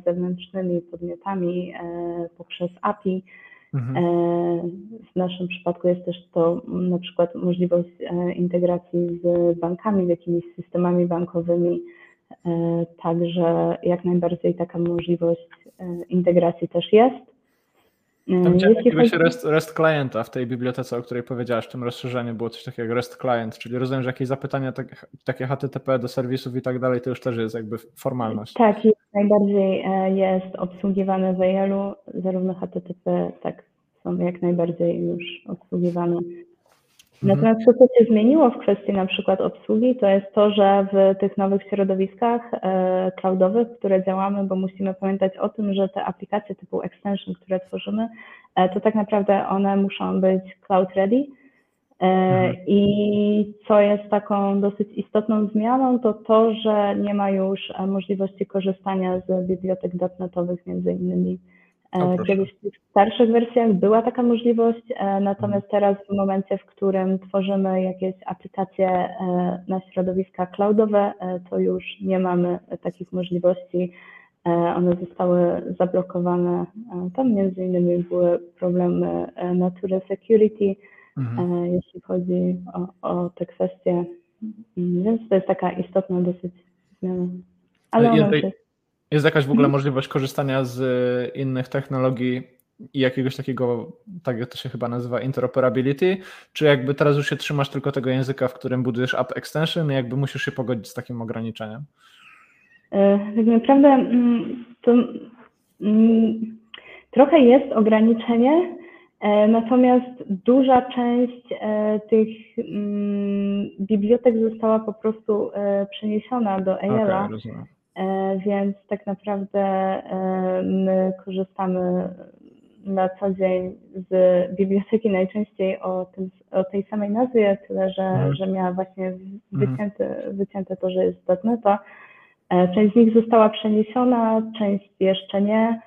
zewnętrznymi podmiotami poprzez API. Mhm. W naszym przypadku jest też to na przykład możliwość integracji z bankami, z jakimiś systemami bankowymi. Także jak najbardziej taka możliwość integracji też jest. Tam widziałem jakiegoś REST, REST clienta w tej bibliotece, o której powiedziałaś, w tym rozszerzeniu było coś takiego jak REST client, czyli rozumiem, że jakieś zapytania tak, takie HTTP do serwisów i tak dalej, to już też jest jakby formalność. Tak, najbardziej e, jest obsługiwane w AL-u, zarówno HTTP, tak są jak najbardziej już obsługiwane. Natomiast to, co się zmieniło w kwestii na przykład obsługi, to jest to, że w tych nowych środowiskach e, cloudowych, które działamy, bo musimy pamiętać o tym, że te aplikacje typu extension, które tworzymy, e, to tak naprawdę one muszą być cloud ready. E, mhm. I co jest taką dosyć istotną zmianą, to to, że nie ma już możliwości korzystania z bibliotek .NETowych między innymi kiedyś w tych starszych wersjach była taka możliwość, e, natomiast mhm. teraz w momencie, w którym tworzymy jakieś aplikacje e, na środowiska cloudowe, to już nie mamy takich możliwości. One zostały zablokowane. Tam między innymi były problemy natury security, mhm. jeśli chodzi o, o te kwestie. Więc to jest taka istotna dosyć zmiana. Ale ona jest jakaś w ogóle mhm. możliwość korzystania z innych technologii i jakiegoś takiego, tak jak to się chyba nazywa, interoperability, czy jakby teraz już się trzymasz tylko tego języka, w którym budujesz app extension i jakby musisz się pogodzić z takim ograniczeniem? E, tak naprawdę mm, to mm, trochę jest ograniczenie, e, natomiast duża część e, tych mm, bibliotek została po prostu przeniesiona do AL-a. Okay, więc tak naprawdę e, my korzystamy na co dzień z biblioteki najczęściej o, tym, o tej samej nazwie, tyle że, mhm. że miała właśnie mhm. wycięte, wycięte to, że jest .NET. E, część z nich została przeniesiona, część jeszcze nie.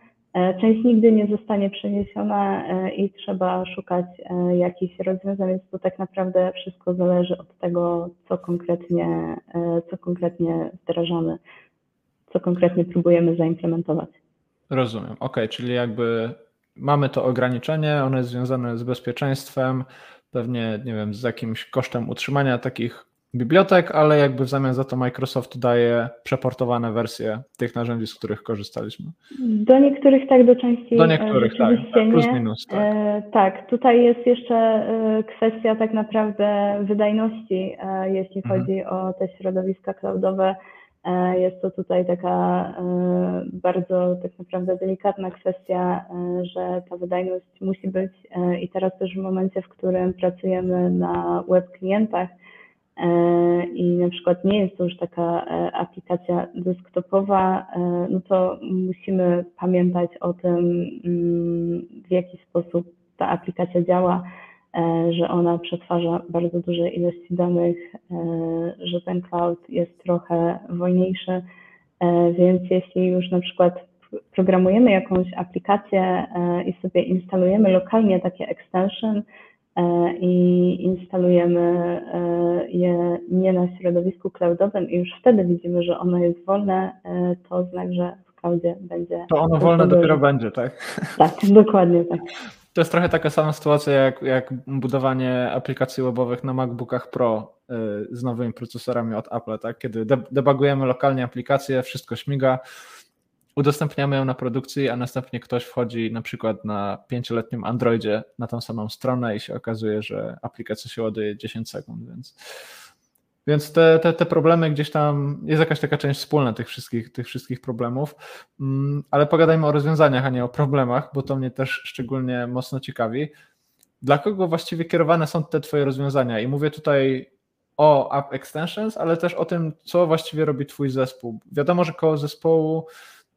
Część nigdy nie zostanie przeniesiona i trzeba szukać jakichś rozwiązań, więc to tak naprawdę wszystko zależy od tego, co konkretnie, co konkretnie wdrażamy co konkretnie próbujemy zaimplementować. Rozumiem. Ok, czyli jakby mamy to ograniczenie, ono jest związane z bezpieczeństwem, pewnie, nie wiem, z jakimś kosztem utrzymania takich bibliotek, ale jakby w zamian za to Microsoft daje przeportowane wersje tych narzędzi, z których korzystaliśmy. Do niektórych tak, do części Do niektórych tak, tak, plus minus. Tak. E, tak, tutaj jest jeszcze e, kwestia tak naprawdę wydajności, e, jeśli mhm. chodzi o te środowiska cloudowe. E, jest to tutaj taka e, bardzo tak naprawdę delikatna kwestia, e, że ta wydajność musi być i teraz też w momencie, w którym pracujemy na web klientach, i na przykład nie jest to już taka aplikacja desktopowa, no to musimy pamiętać o tym, mm, w jaki sposób ta aplikacja działa, że ona przetwarza bardzo duże ilości danych, że ten cloud jest trochę wolniejszy, więc jeśli już na przykład programujemy jakąś aplikację i sobie instalujemy lokalnie takie extension, E, i instalujemy e, je nie na środowisku cloudowym i już wtedy widzimy, że ono jest wolne, e, to znak, że w cloudzie będzie. To ono wolne dopiero będzie, tak? Tak, dokładnie tak. To jest trochę taka sama sytuacja jak, jak budowanie aplikacji webowych na MacBookach Pro z nowymi procesorami od Apple, tak? Kiedy debugujemy lokalnie aplikację, wszystko śmiga, udostępniamy ją na produkcji, a następnie ktoś wchodzi na przykład na pięcioletnim Androidzie na tą samą stronę i się okazuje, że aplikacja się ładuje 10 sekund, więc, więc te, te, te problemy gdzieś tam, jest jakaś taka część wspólna tych wszystkich, tych wszystkich problemów, mm, ale pogadajmy o rozwiązaniach, a nie o problemach, bo to mnie też szczególnie mocno ciekawi. Dla kogo właściwie kierowane są te Twoje rozwiązania? I mówię tutaj o App Extensions, ale też o tym, co właściwie robi Twój zespół. Wiadomo, że koło zespołu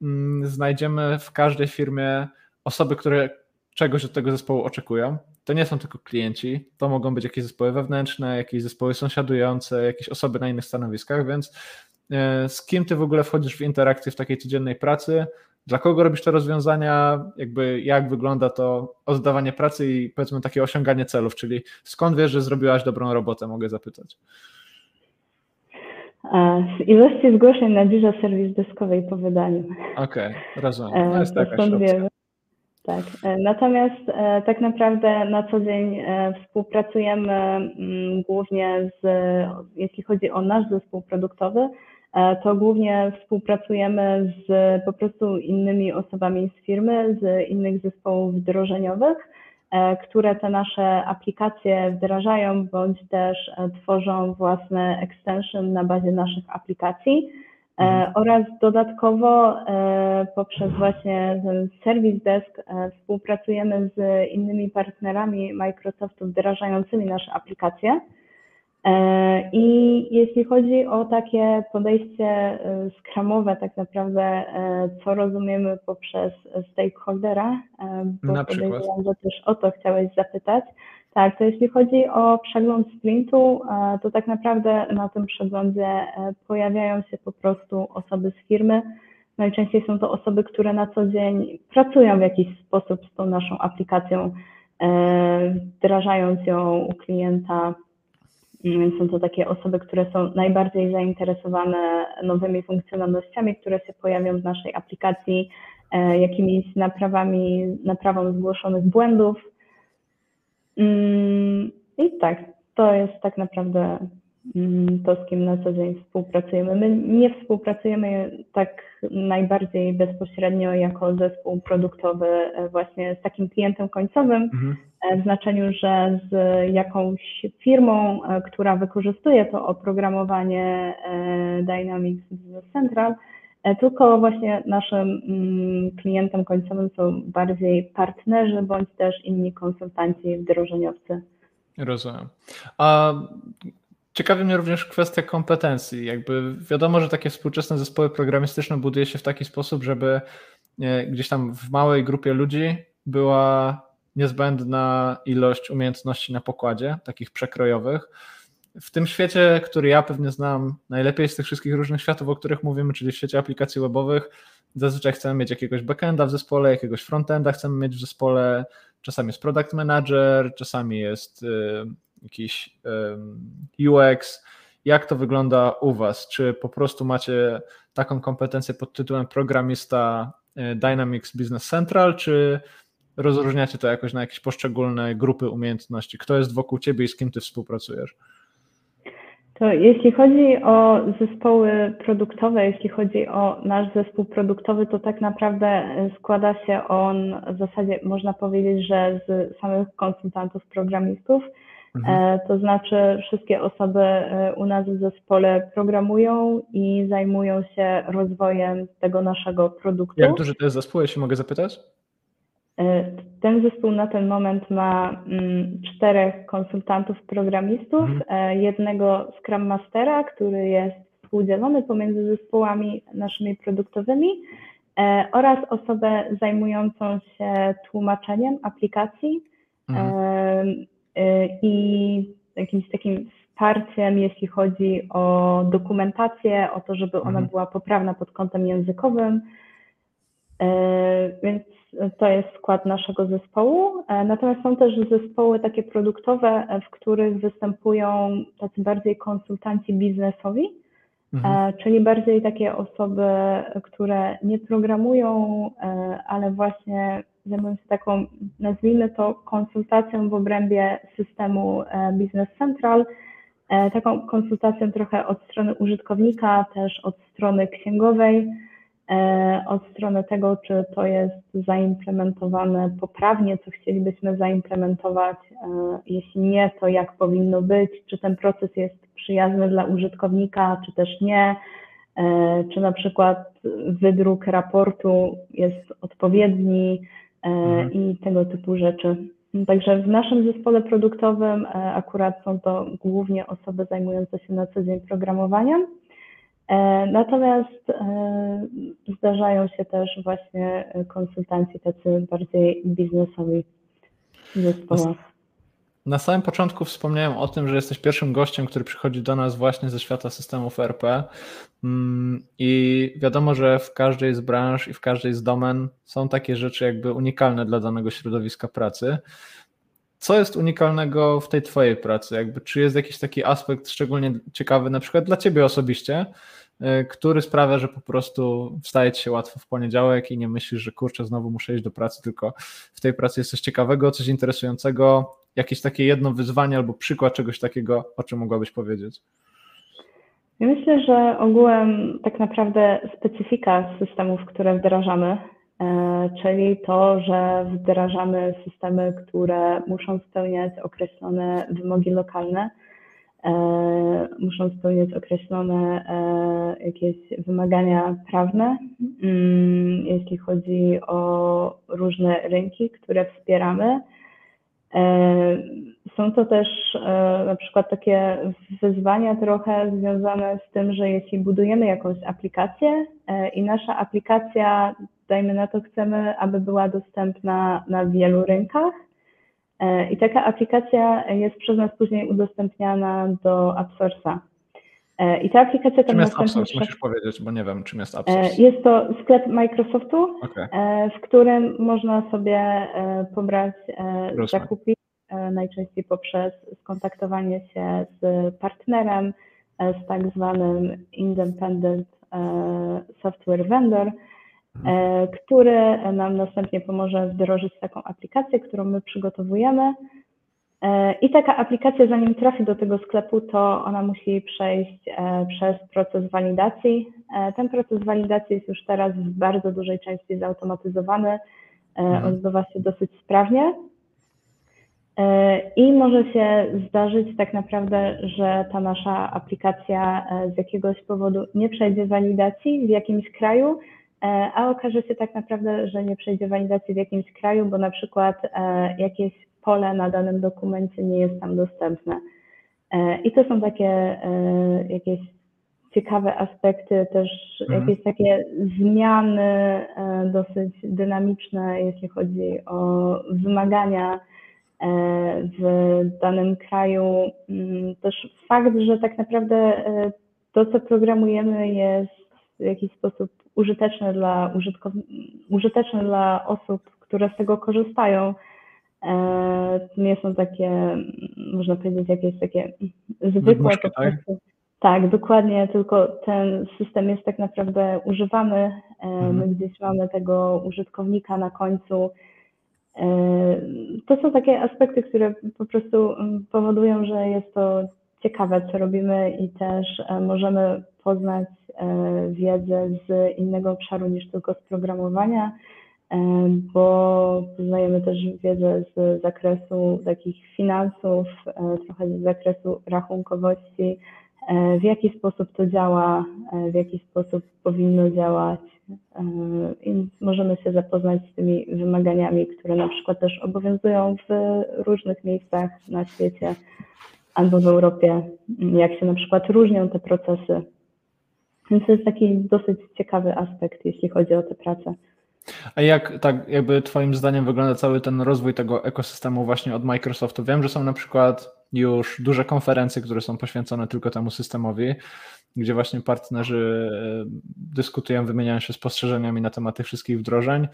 Mm, znajdziemy w każdej firmie osoby, które czegoś od tego zespołu oczekują. To nie są tylko klienci, to mogą być jakieś zespoły wewnętrzne, jakieś zespoły sąsiadujące, jakieś osoby na innych stanowiskach, więc e, z kim ty w ogóle wchodzisz w interakcję w takiej codziennej pracy? Dla kogo robisz te rozwiązania? Jakby jak wygląda to oddawanie pracy i powiedzmy takie osiąganie celów, czyli skąd wiesz, że zrobiłaś dobrą robotę, mogę zapytać. Z ilości zgłoszeń na biurze serwis deskowej po wydaniu. Okej, okay, rozumiem. No jest to jakaś wiemy. Tak. E, natomiast e, tak naprawdę na co dzień e, współpracujemy mm, głównie z, jeśli chodzi o nasz zespół produktowy, to głównie współpracujemy z po prostu innymi osobami z firmy, z innych zespołów wdrożeniowych które te nasze aplikacje wdrażają bądź też tworzą własne extension na bazie naszych aplikacji. E, mhm. Oraz dodatkowo poprzez właśnie ten Service Desk współpracujemy z innymi partnerami Microsoftu wdrażającymi nasze aplikacje. E, I jeśli chodzi o takie podejście e, skramowe, tak naprawdę, e, co rozumiemy poprzez stakeholdera, bo Na podejrzewam, że też o to chciałeś zapytać. Tak, to jeśli chodzi o przegląd sprintu, to tak naprawdę na tym przeglądzie pojawiają się po prostu osoby z firmy. Najczęściej są to osoby, które na co dzień pracują w jakiś sposób z tą naszą aplikacją, wdrażając ją u klienta więc są to takie osoby, które są najbardziej zainteresowane nowymi funkcjonalnościami, które się pojawią w naszej aplikacji, e, jakimiś naprawami, naprawą zgłoszonych błędów. Mm, I tak, to jest tak naprawdę mm, to, z kim na co dzień współpracujemy. My nie współpracujemy tak najbardziej bezpośrednio jako zespół produktowy e, właśnie z takim klientem końcowym, mhm. E, w znaczeniu, że z jakąś firmą, e, która wykorzystuje to oprogramowanie Dynamics Business Central, tylko właśnie naszym mm, klientem końcowym są bardziej partnerzy bądź też inni konsultanci wdrożeniowcy. Rozumiem. A Ciekawi mnie również kwestia kompetencji. Jakby wiadomo, że takie współczesne zespoły programistyczne buduje się w taki sposób, żeby gdzieś tam w małej grupie ludzi była niezbędna ilość umiejętności na pokładzie, takich przekrojowych. W tym świecie, który ja pewnie znam najlepiej z tych wszystkich różnych światów, o których mówimy, czyli w świecie aplikacji webowych, zazwyczaj chcemy mieć jakiegoś backenda w zespole, jakiegoś frontenda chcemy mieć w zespole, czasami jest product manager, czasami jest y, jakiś UX. Jak to wygląda u Was? Czy po prostu macie taką kompetencję pod tytułem programista e, Dynamics Business Central, czy rozróżniacie to jakoś na jakieś poszczególne grupy umiejętności? Kto jest wokół ciebie i z kim ty współpracujesz? To jeśli chodzi o zespoły produktowe, jeśli chodzi o nasz zespół produktowy, to tak naprawdę składa się on w zasadzie, można powiedzieć, że z samych konsultantów, programistów. Mhm. E, to znaczy, wszystkie osoby e, u nas w zespole programują i zajmują się rozwojem tego naszego produktu. Jak duży to jest zespół, jeśli mogę zapytać? E, ten zespół na ten moment ma mm, czterech konsultantów programistów, mhm. jednego Scrum Mastera, który jest współdzielony pomiędzy zespołami naszymi produktowymi oraz osobę zajmującą się tłumaczeniem aplikacji. Mhm i jakimś takim wsparciem, jeśli chodzi o dokumentację, o to, żeby ona mhm. była poprawna pod kątem językowym. E, więc to jest skład naszego zespołu. E, natomiast są też zespoły takie produktowe, w których występują tacy bardziej konsultanci biznesowi, mhm. E, czyli bardziej takie osoby, które nie programują, ale właśnie zajmują się taką, nazwijmy to, konsultacją w obrębie systemu e, Business Central, e, taką konsultacją trochę od strony użytkownika, też od strony księgowej, e, od strony tego, czy to jest zaimplementowane poprawnie, co chcielibyśmy zaimplementować. Jeśli nie, to jak powinno być, czy ten proces jest przyjazny dla użytkownika, czy też nie, czy na przykład wydruk raportu jest odpowiedni, E, mhm. i tego typu rzeczy. Także w naszym zespole produktowym e, akurat są to głównie osoby zajmujące się na co dzień programowaniem. E, natomiast zdarzają się też właśnie konsultanci tacy bardziej biznesowi w zespołach. Na samym początku wspomniałem o tym, że jesteś pierwszym gościem, który przychodzi do nas właśnie ze świata systemów RP. Mm, I wiadomo, że w każdej z branż i w każdej z domen są takie rzeczy jakby unikalne dla danego środowiska pracy. Co jest unikalnego w tej Twojej pracy? Jakby, czy jest jakiś taki aspekt szczególnie ciekawy, na przykład dla Ciebie osobiście, który sprawia, że po prostu wstaje Ci się łatwo w poniedziałek i nie myślisz, że kurczę, znowu muszę iść do pracy, tylko w tej pracy jest coś ciekawego, coś interesującego, jakieś takie jedno wyzwanie albo przykład czegoś takiego, o czym mogłabyś powiedzieć? Myślę, że ogółem tak naprawdę specyfika systemów, które wdrażamy, e, czyli to, że wdrażamy systemy, które muszą spełniać określone wymogi lokalne, e, muszą spełniać określone e, jakieś wymagania prawne, mm, jeśli chodzi o różne rynki, które wspieramy. E, są to też e, na przykład takie wyzwania trochę związane z tym, że jeśli budujemy jakąś aplikację e, i nasza aplikacja, dajmy na to, chcemy, aby była dostępna na wielu rynkach, i taka aplikacja jest przez nas później udostępniana do AppSource'a. E, I ta aplikacja tam czym jest AppSource? Musisz powiedzieć, bo nie wiem, czym jest e, AppSource. Jest to sklep Microsoftu, okay. E, w którym można sobie pobrać zakupy, najczęściej poprzez skontaktowanie się z partnerem, z tak zwanym Independent Software Vendor. Który nam następnie pomoże wdrożyć taką aplikację, którą my przygotowujemy E, I taka aplikacja, zanim trafi do tego sklepu, to ona musi przejść e, przez proces walidacji. E, ten proces walidacji jest już teraz w bardzo dużej części zautomatyzowany, mhm. odbywa się dosyć sprawnie. I może się zdarzyć tak naprawdę, że ta nasza aplikacja z jakiegoś powodu nie przejdzie walidacji w jakimś kraju, a okaże się tak naprawdę, że nie przejdzie walidacji w jakimś kraju, bo na przykład jakieś pole na danym dokumencie nie jest tam dostępne. E, I to są takie e, jakieś ciekawe aspekty, też mhm. jakieś takie zmiany e, dosyć dynamiczne, jeśli chodzi o wymagania w danym kraju. Mm, też fakt, że tak naprawdę to, co programujemy, jest w jakiś sposób użyteczne dla użyteczne dla osób, które z tego korzystają. E, nie są takie, można powiedzieć, jakieś takie zwykłe po tak? Tak, dokładnie, tylko ten system jest tak naprawdę używany. E, mhm. My gdzieś mamy tego użytkownika na końcu To są takie aspekty, które po prostu powodują, że jest to ciekawe, co robimy i też możemy poznać wiedzę z innego obszaru niż tylko z programowania bo poznajemy też wiedzę z zakresu takich finansów, e, trochę z zakresu rachunkowości, e, w jaki sposób to działa, e, w jaki sposób powinno działać. I możemy się zapoznać z tymi wymaganiami, które na przykład też obowiązują w różnych miejscach na świecie albo w Europie, jak się na przykład różnią te procesy. Więc to jest taki dosyć ciekawy aspekt, jeśli chodzi o tę pracę. A jak tak jakby twoim zdaniem wygląda cały ten rozwój tego ekosystemu właśnie od Microsoftu? Wiem, że są na przykład już duże konferencje, które są poświęcone tylko temu systemowi, gdzie właśnie partnerzy e, dyskutują, wymieniają się spostrzeżeniami na temat tych wszystkich wdrożeń.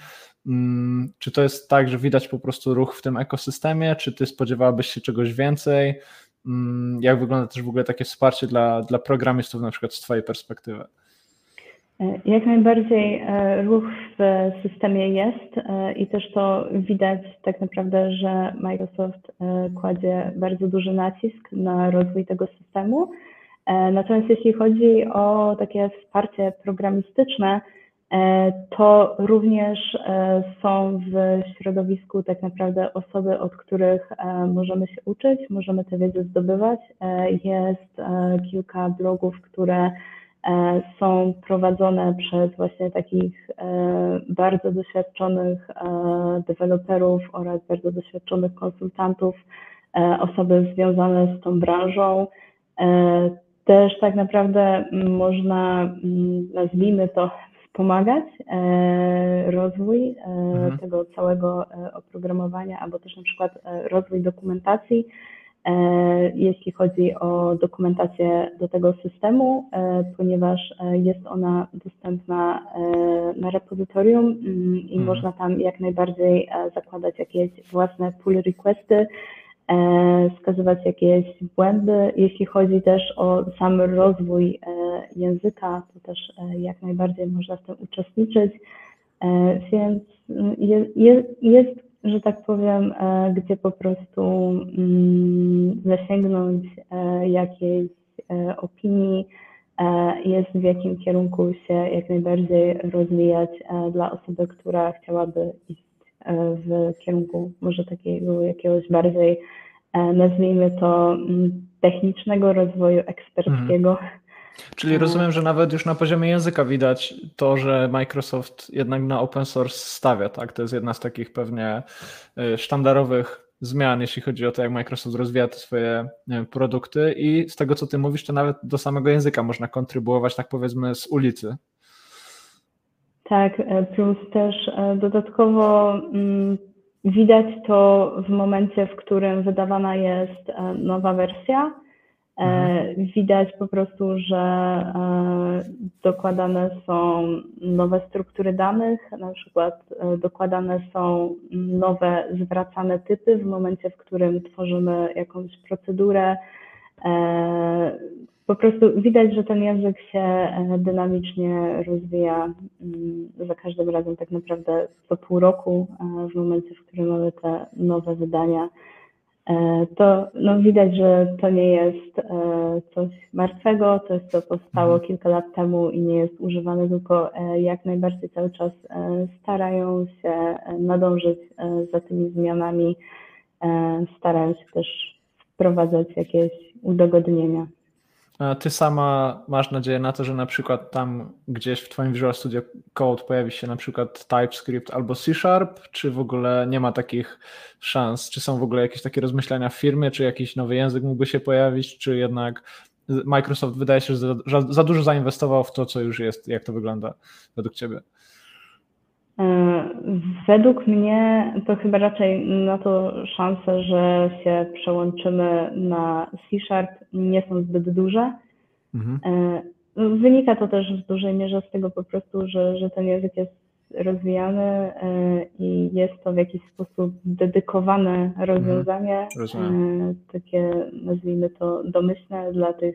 Mm, czy to jest tak, że widać po prostu ruch w tym ekosystemie? Czy ty spodziewałabyś się czegoś więcej? Mm, jak wygląda też w ogóle takie wsparcie dla, dla programistów, na przykład z twojej perspektywy? E, jak najbardziej e, ruch w systemie jest e, i też to widać tak naprawdę, że Microsoft kładzie bardzo duży nacisk na rozwój tego systemu. Natomiast jeśli chodzi o takie wsparcie programistyczne, to również są w środowisku tak naprawdę osoby, od których możemy się uczyć, możemy tę wiedzę zdobywać. Jest kilka blogów, które E, są prowadzone przez właśnie takich e, bardzo doświadczonych e, deweloperów oraz bardzo doświadczonych konsultantów, osoby związane z tą branżą. Też tak naprawdę można, nazwijmy to, wspomagać rozwój mhm. tego całego oprogramowania, albo też na przykład rozwój dokumentacji E, jeśli chodzi o dokumentację do tego systemu, e, ponieważ e, jest ona dostępna na repozytorium mm, i mhm. można tam jak najbardziej zakładać jakieś własne pull requesty, wskazywać jakieś błędy. Jeśli chodzi też o sam rozwój języka, to też jak najbardziej można w tym uczestniczyć. Więc mm, jest, jest że tak powiem, e, gdzie po prostu mm, zasięgnąć e, jakiejś e, opinii, jest w jakim kierunku się jak najbardziej rozwijać dla osoby, która chciałaby iść w kierunku może takiego jakiegoś bardziej, nazwijmy to, mm, technicznego rozwoju eksperckiego. Mhm. Czyli rozumiem, że nawet już na poziomie języka widać to, że Microsoft jednak na open source stawia, tak? To jest jedna z takich pewnie sztandarowych zmian, jeśli chodzi o to, jak Microsoft rozwija te swoje produkty i z tego, co ty mówisz, to nawet do samego języka można kontrybuować, tak powiedzmy, z ulicy. Tak, e, plus też e, dodatkowo mm, widać to w momencie, w którym wydawana jest e, nowa wersja, mhm. Widać po prostu, że dokładane są nowe struktury danych, na przykład dokładane są nowe zwracane typy w momencie, w którym tworzymy jakąś procedurę. Po prostu widać, że ten język się dynamicznie rozwija mm, za każdym razem, tak naprawdę co pół roku, w momencie, w którym mamy te nowe wydania. E, to no, widać, że to nie jest e, coś martwego, coś, co powstało mhm. kilka lat temu i nie jest używane, tylko e, jak najbardziej cały czas starają się nadążyć za tymi zmianami, starają się też wprowadzać jakieś udogodnienia. Ty sama masz nadzieję na to, że na przykład tam gdzieś w Twoim Visual Studio Code pojawi się na przykład TypeScript albo C Sharp, czy w ogóle nie ma takich szans? Czy są w ogóle jakieś takie rozmyślania w firmie, czy jakiś nowy język mógłby się pojawić, czy jednak Microsoft wydaje się, że za, za dużo zainwestował w to, co już jest? Jak to wygląda według Ciebie? E, według mnie to chyba raczej na to szanse, że się przełączymy na C-Sharp nie są zbyt duże. Mhm. E, wynika to też w dużej mierze z tego po prostu, że, że ten język jest rozwijany e, i jest to w jakiś sposób dedykowane rozwiązanie, mhm. takie nazwijmy to domyślne dla tych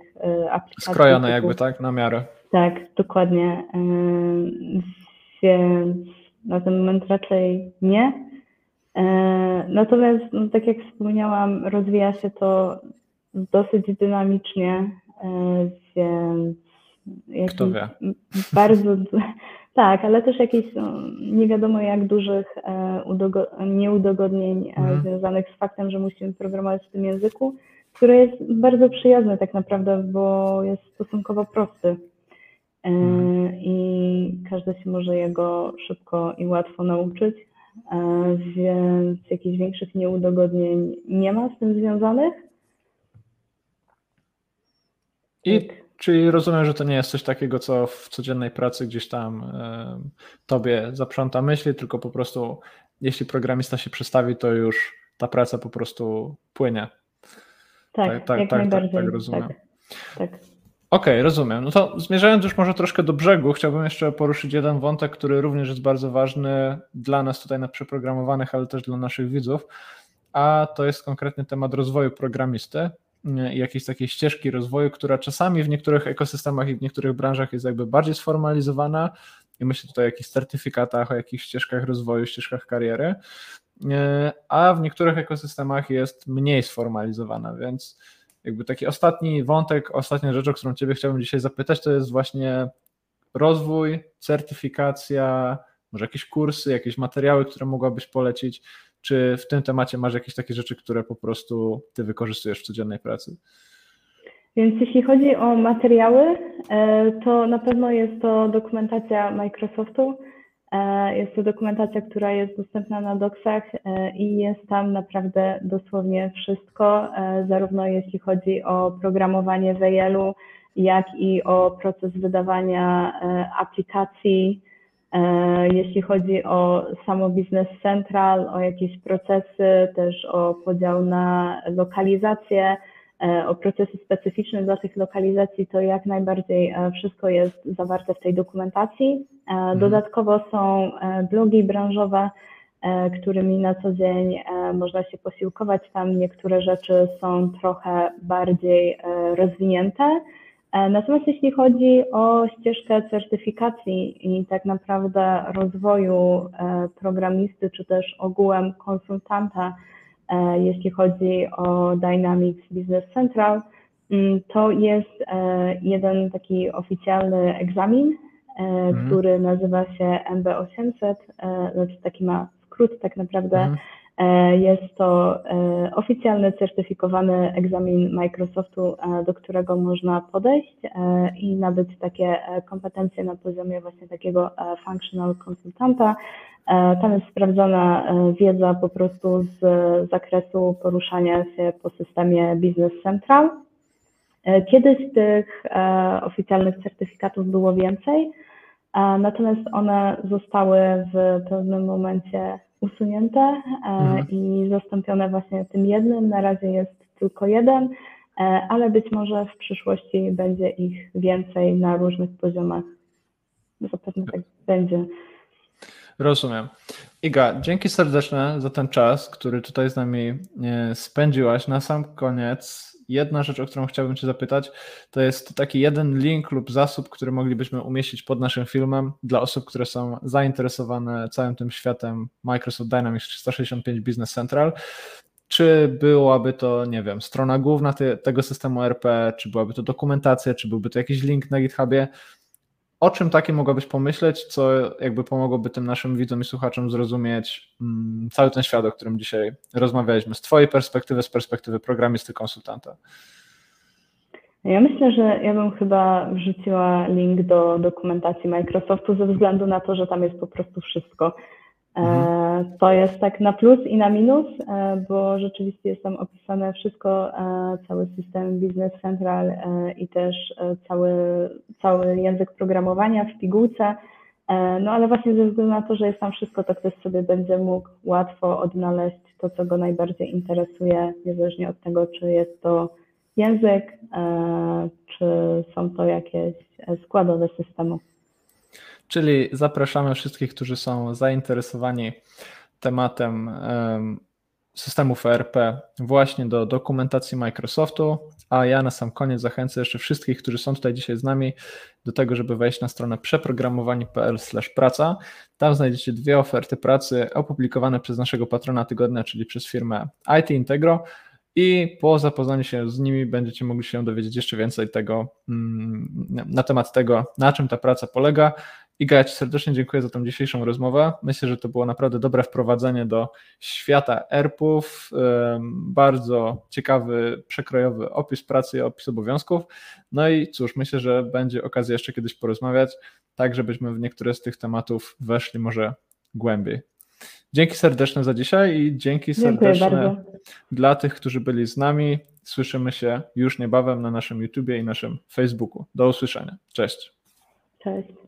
aplikacji. Skrojone jakby, tak? Na miarę. Tak, dokładnie. Więc na ten moment raczej nie. Natomiast, no, tak jak wspomniałam, rozwija się to dosyć dynamicznie, więc Kto wie? bardzo tak, ale też jakieś no, nie wiadomo jak dużych nieudogodnień mhm. związanych z faktem, że musimy programować w tym języku, który jest bardzo przyjazny tak naprawdę, bo jest stosunkowo prosty. Mhm. I każdy się może jego szybko i łatwo nauczyć, więc jakichś większych nieudogodnień nie ma z tym związanych. I tak. czyli rozumiem, że to nie jest coś takiego, co w codziennej pracy gdzieś tam tobie zaprząta myśli, tylko po prostu jeśli programista się przestawi, to już ta praca po prostu płynie. Tak, tak, tak, tak, tak, tak rozumiem. Tak, tak. Okej, okay, rozumiem. No to zmierzając już może troszkę do brzegu, chciałbym jeszcze poruszyć jeden wątek, który również jest bardzo ważny dla nas tutaj na przeprogramowanych, ale też dla naszych widzów, a to jest konkretny temat rozwoju programisty i jakiejś takiej ścieżki rozwoju, która czasami w niektórych ekosystemach i w niektórych branżach jest jakby bardziej sformalizowana i myślę tutaj o jakichś certyfikatach, o jakichś ścieżkach rozwoju, ścieżkach kariery, a w niektórych ekosystemach jest mniej sformalizowana, więc jakby taki ostatni wątek, ostatnia rzecz, o którą Ciebie chciałbym dzisiaj zapytać, to jest właśnie rozwój, certyfikacja, może jakieś kursy, jakieś materiały, które mogłabyś polecić, czy w tym temacie masz jakieś takie rzeczy, które po prostu Ty wykorzystujesz w codziennej pracy? Więc jeśli chodzi o materiały, e, to na pewno jest to dokumentacja Microsoftu. E, jest to dokumentacja, która jest dostępna na doksach e, i jest tam naprawdę dosłownie wszystko, zarówno jeśli chodzi o programowanie WEL-u, jak i o proces wydawania aplikacji, jeśli chodzi o samo Business Central, o jakieś procesy, też o podział na lokalizację, E, o procesy specyficzne dla tych lokalizacji, to jak najbardziej e, wszystko jest zawarte w tej dokumentacji. E, mhm. Dodatkowo są blogi branżowe, którymi na co dzień można się posiłkować. Tam niektóre rzeczy są trochę bardziej rozwinięte. Natomiast jeśli chodzi o ścieżkę certyfikacji i tak naprawdę rozwoju programisty, czy też ogółem konsultanta, E, jeśli chodzi o Dynamics Business Central, mm, to jest e, jeden taki oficjalny egzamin, mm. który nazywa się MB800, znaczy taki ma skrót tak naprawdę. Mm. Jest to oficjalny, certyfikowany egzamin Microsoftu, do którego można podejść i nabyć takie kompetencje na poziomie właśnie takiego functional konsultanta, E, tam jest sprawdzona e, wiedza po prostu z zakresu poruszania się po systemie Business Central. E, kiedyś tych oficjalnych certyfikatów było więcej, natomiast one zostały w pewnym momencie usunięte mhm. i zastąpione właśnie tym jednym. Na razie jest tylko jeden, ale być może w przyszłości będzie ich więcej na różnych poziomach. Zapewne tak będzie. Rozumiem. Iga, dzięki serdeczne za ten czas, który tutaj z nami e, spędziłaś. Na sam koniec, jedna rzecz, o którą chciałbym Cię zapytać, to jest taki jeden link lub zasób, który moglibyśmy umieścić pod naszym filmem dla osób, które są zainteresowane całym tym światem Microsoft Dynamics 365 Business Central. Czy byłaby to, nie wiem, strona główna te, tego systemu RP, czy byłaby to dokumentacja, czy byłby to jakiś link na GitHubie? O czym takie mogłabyś pomyśleć, co jakby pomogłoby tym naszym widzom i słuchaczom zrozumieć mm, cały ten świat, o którym dzisiaj rozmawialiśmy, z Twojej perspektywy, z perspektywy programisty, konsultanta? Ja myślę, że ja bym chyba wrzuciła link do dokumentacji Microsoftu ze względu na to, że tam jest po prostu wszystko. E, mhm. To jest tak na plus i na minus, e, bo rzeczywiście jest tam opisane wszystko, e, cały system Business Central i też cały, cały język programowania w pigułce. No ale właśnie ze względu na to, że jest tam wszystko, to ktoś sobie będzie mógł łatwo odnaleźć to, co go najbardziej interesuje, niezależnie od tego, czy jest to język, czy są to jakieś składowe systemy. Czyli zapraszamy wszystkich, którzy są zainteresowani tematem systemów ERP właśnie do dokumentacji Microsoftu, a ja na sam koniec zachęcę jeszcze wszystkich, którzy są tutaj dzisiaj z nami do tego, żeby wejść na stronę przeprogramowani.pl praca. Tam znajdziecie dwie oferty pracy opublikowane przez naszego patrona tygodnia, czyli przez firmę IT Integro i po zapoznaniu się z nimi będziecie mogli się dowiedzieć jeszcze więcej tego mm, na temat tego, na czym ta praca polega. Iga, ja Ci serdecznie dziękuję za tą dzisiejszą rozmowę. Myślę, że to było naprawdę dobre wprowadzenie do świata ERP-ów. Bardzo ciekawy, przekrojowy opis pracy i opis obowiązków. No i cóż, myślę, że będzie okazja jeszcze kiedyś porozmawiać, tak żebyśmy w niektóre z tych tematów weszli może głębiej. Dzięki serdeczne za dzisiaj i dzięki serdeczne dla tych, którzy byli z nami. Słyszymy się już niebawem na naszym YouTubie i naszym Facebooku. Do usłyszenia. Cześć. Cześć.